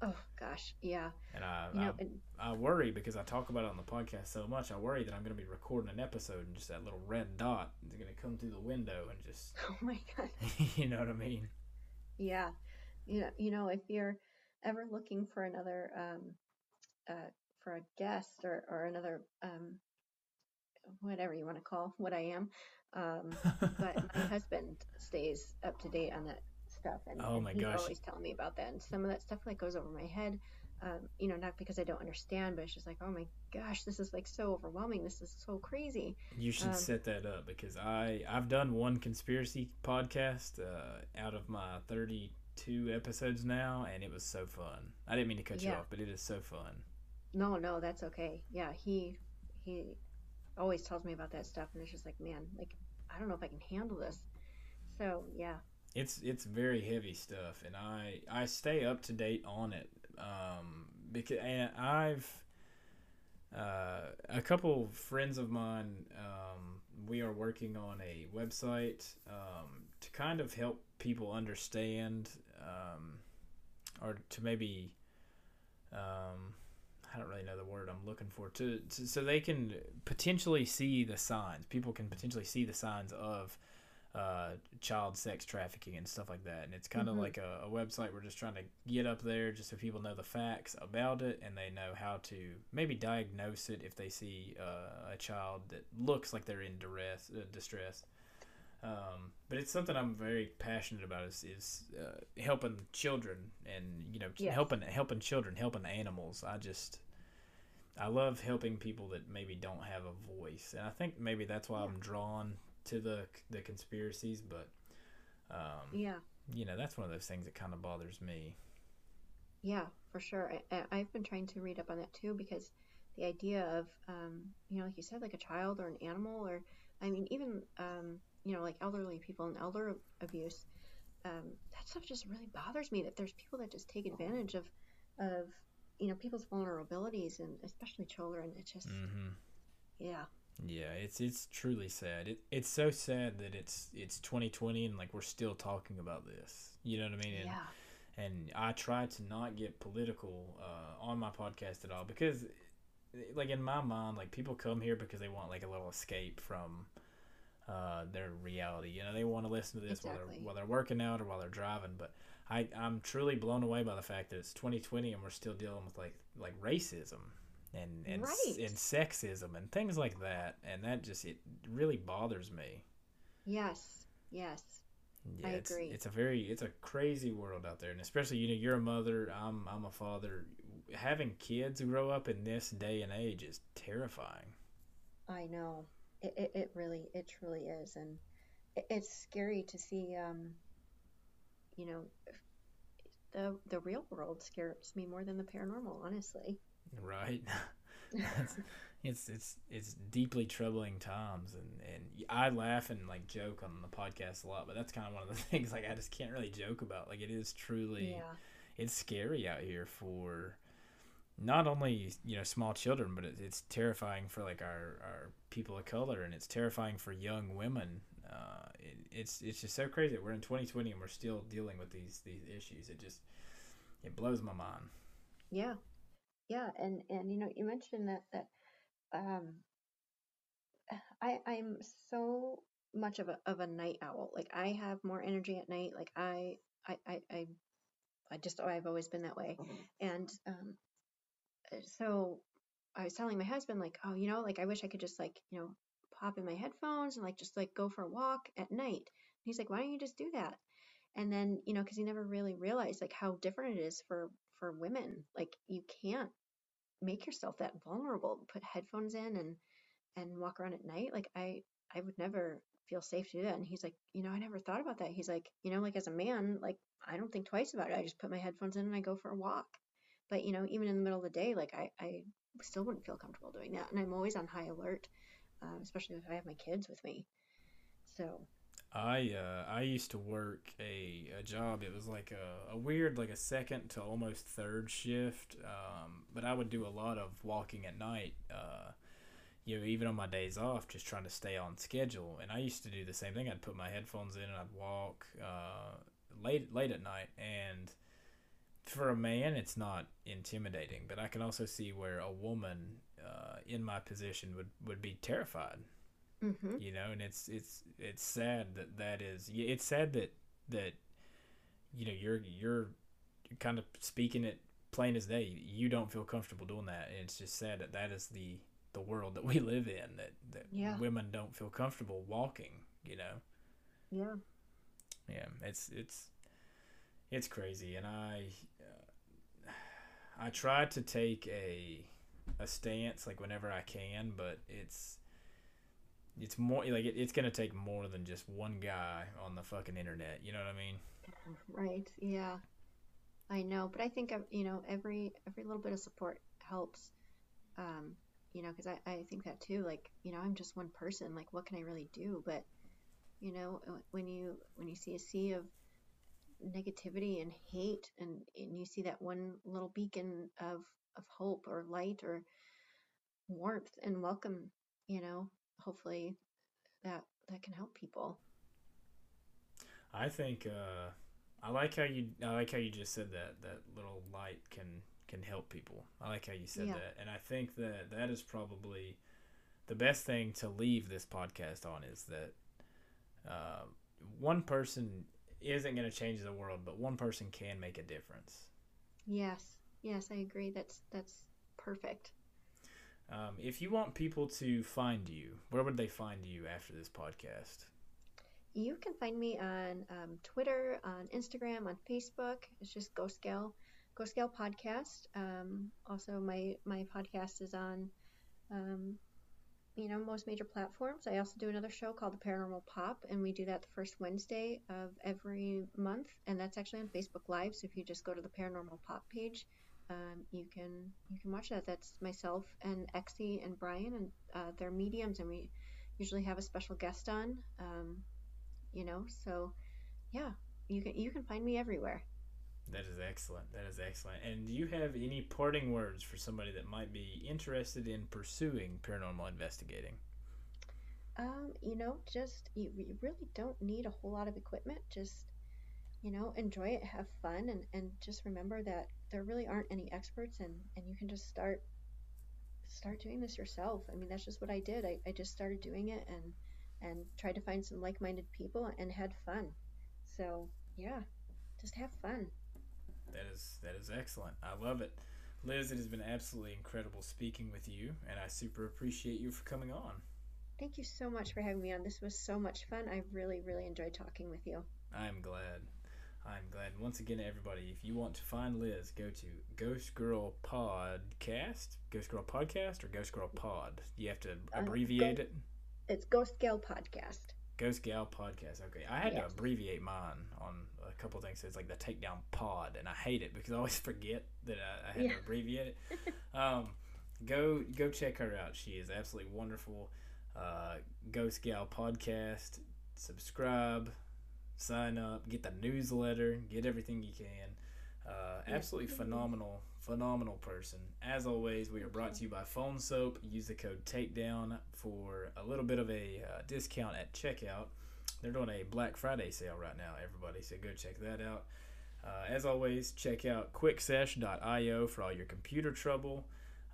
Oh gosh. Yeah. and I, You know, I and, I worry because I talk about it on the podcast so much. I worry that I'm going to be recording an episode and just that little red dot is going to come through the window and just, oh my god. you know what I mean? Yeah. You know, you know, if you're ever looking for another um uh for a guest or or another um whatever you want to call what I am, um but my husband stays up to date on that stuff and, Oh and my he's gosh. always telling me about that and some of that stuff like goes over my head. Um, you know, not because I don't understand, but it's just like, oh my gosh, this is like so overwhelming. This is so crazy. You should Um, set that up because I I've done one conspiracy podcast uh, out of my 32 episodes now, and it was so fun. I didn't mean to cut you off, but it is so fun. No, no, that's okay. Yeah, he he always tells me about that stuff, and it's just like, man, like I don't know if I can handle this. So yeah, It's it's very heavy stuff, and I I stay up to date on it um, because and I've uh, a couple friends of mine. Um, we are working on a website um, to kind of help people understand, um, or to maybe. Um, I don't really know the word I'm looking for to, to so they can potentially see the signs. People can potentially see the signs of uh, child sex trafficking and stuff like that. And it's kind of Mhm. like a, a website we're just trying to get up there just so people know the facts about it and they know how to maybe diagnose it if they see uh, a child that looks like they're in duress, uh, distress. Um, but it's something I'm very passionate about is, is uh, helping children and you know Yes. helping helping children helping animals. I just I love helping people that maybe don't have a voice, and I think maybe that's why I'm drawn to the the conspiracies. But um, yeah, you know, that's one of those things that kind of bothers me. yeah, for sure. I, I've been trying to read up on that too because the idea of, um, you know, like you said, like a child or an animal, or I mean, even, um, you know, like elderly people and elder abuse. Um, that stuff just really bothers me. That there's people that just take advantage of, of, you know, people's vulnerabilities and especially children. It just, hmm yeah, Yeah, it's it's truly sad. It it's so sad that it's it's 2020 and like we're still talking about this. You know what I mean? And, yeah, and I try to not get political uh, on my podcast at all because, like in my mind, like people come here because they want like a little escape from uh, their reality. You know, they want to listen to this while they're while they're working out or while they're driving. But I I'm truly blown away by the fact that it's 2020 and we're still dealing with like like racism. And and, Right. and sexism and things like that, and that just it really bothers me. yes, yes, Yeah, I it's, agree. It's a very it's a crazy world out there, and especially you know you're a mother. I'm I'm a father. Having kids grow up in this day and age is terrifying. I know. It, it, it really, it truly is. And it, it's scary to see, um, you know, the the real world scares me more than the paranormal, honestly. Right? it's, it's it's deeply troubling times, and and I laugh and like joke on the podcast a lot, but that's kind of one of the things like I just can't really joke about. Like it is truly Yeah, it's scary out here for not only you know small children but it, it's terrifying for like our, our people of color and it's terrifying for young women uh, it, it's it's just so crazy we're in 2020 and we're still dealing with these these issues it just it blows my mind yeah, yeah. And and you know, you mentioned that that um, I I'm so much of a of a night owl. Like I have more energy at night. Like I I I I, I just I've always been that way. And um, uh, so I was telling my husband like, oh, you know, like I wish I could just like you know pop in my headphones and like just like go for a walk at night. And he's like, why don't you just do that? And then you know because he never really realized like how different it is for for women. Like you can't make yourself that vulnerable. Put headphones in and and walk around at night. Like I I would never feel safe to do that. And he's like, you know, I never thought about that. He's like, you know, like as a man, like I don't think twice about it. I just put my headphones in and I go for a walk. But you know, even in the middle of the day, like I I still wouldn't feel comfortable doing that. And I'm always on high alert, um, especially if I have my kids with me. So I uh, I used to work a, a job. It was like a, a weird, like a second to almost third shift. Um, but I would do a lot of walking at night. Uh, you know, even on my days off, just trying to stay on schedule. And I used to do the same thing. I'd put my headphones in and I'd walk uh, late late at night. And for a man, it's not intimidating. But I can also see where a woman uh, in my position would would be terrified hmm you know and it's it's it's sad that that is it's sad that that you know you're you're kind of speaking it plain as day you don't feel comfortable doing that and it's just sad that that is the the world that we live in that that Yeah. women don't feel comfortable walking you know yeah. yeah it's it's it's crazy and i uh, i try to take a a stance like whenever i can but it's it's more like it, it's gonna take more than just one guy on the fucking internet you know what i mean Right. Yeah. I know, but I think uh, you know every every little bit of support helps. Um, you know, because I I think that too. Like, you know, I'm just one person. Like, what can I really do? But you know, uh, when you when you see a sea of negativity and hate, and and you see that one little beacon of of hope or light or warmth and welcome, you know, hopefully that that can help people. i think uh i like how you i like how you just said that that little light can can help people i like how you said Yeah. that and i think that that is probably the best thing to leave this podcast on is that uh, one person isn't going to change the world, but one person can make a difference. Yes. Yes, I agree. That's that's perfect. Um, if you want people to find you, where would they find you after this podcast? You can find me on um, Twitter, on Instagram, on Facebook. It's just Ghost Gal, Ghost Gal Podcast. Um, also, my my podcast is on, um, you know, most major platforms. I also do another show called The Paranormal Pop, and we do that the first Wednesday of every month, and that's actually on Facebook Live. So if you just go to the Paranormal Pop page, um, you can you can watch that. That's myself and Exie and Brian, and uh, they're mediums, and we usually have a special guest on. Um, you know so yeah you can you can find me everywhere That is excellent. That is excellent. And do you have any parting words for somebody that might be interested in pursuing paranormal investigating? um you know just you, you really don't need a whole lot of equipment just you know enjoy it have fun and and just remember that there really aren't any experts and and you can just start start doing this yourself i mean that's just what i did i, I just started doing it and and tried to find some like-minded people and had fun so yeah just have fun That is that is excellent. I love it. Liz, it has been absolutely incredible speaking with you, and I super appreciate you for coming on. Thank you so much for having me on. This was so much fun. I really, really enjoyed talking with you. I'm glad. I'm glad. Once again, everybody, if you want to find Liz, go to Ghost Girl Podcast, Ghost Girl Podcast, or Ghost Girl Pod. You have to Uh, abbreviate go- it. It's Ghost Gal Podcast. Ghost Gal Podcast. Okay, I had to abbreviate mine on a couple things. So it's like the Takedown Pod, and I hate it because I always forget that I, I had Yeah. to abbreviate it. um, go go check her out. She is absolutely wonderful. Uh, Ghost Gal Podcast. Subscribe, sign up, get the newsletter, get everything you can. Uh, absolutely phenomenal, phenomenal person. As always, we are brought to you by Phone Soap. Use the code Takedown for a little bit of a uh, discount at checkout. They're doing a Black Friday sale right now, everybody, so go check that out. Uh, as always, check out quicksesh.io for all your computer trouble.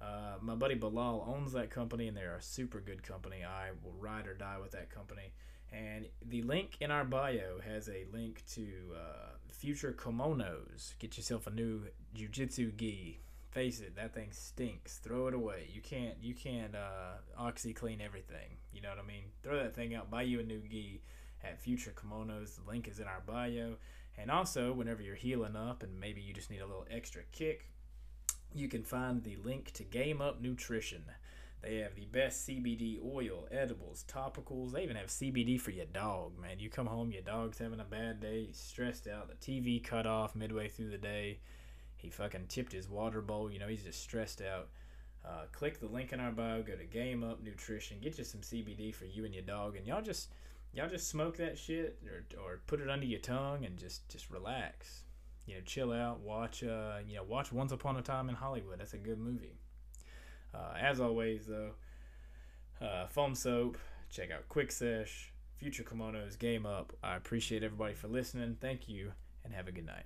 Uh, my buddy Bilal owns that company, and they're a super good company. I will ride or die with that company. And the link in our bio has a link to uh, future kimonos. Get yourself a new jujitsu gi. Face it, that thing stinks. Throw it away. You can't you can't uh, OxiClean everything. You know what I mean? Throw that thing out. Buy you a new gi at Future Kimonos. The link is in our bio. And also, whenever you're healing up and maybe you just need a little extra kick, you can find the link to Game Up Nutrition. They have the best CBD oil, edibles, topicals. They even have CBD for your dog, man. You come home, your dog's having a bad day, he's stressed out, the TV cut off midway through the day. He fucking tipped his water bowl, you know, he's just stressed out. Uh, click the link in our bio, go to Game Up Nutrition, get you some CBD for you and your dog, and y'all just y'all just smoke that shit or, or put it under your tongue and just just relax you know chill out watch uh you know watch once upon a time in hollywood that's a good movie uh, as always though uh, Phone Soap check out quick sesh future kimonos game up. I appreciate everybody for listening. Thank you and have a good night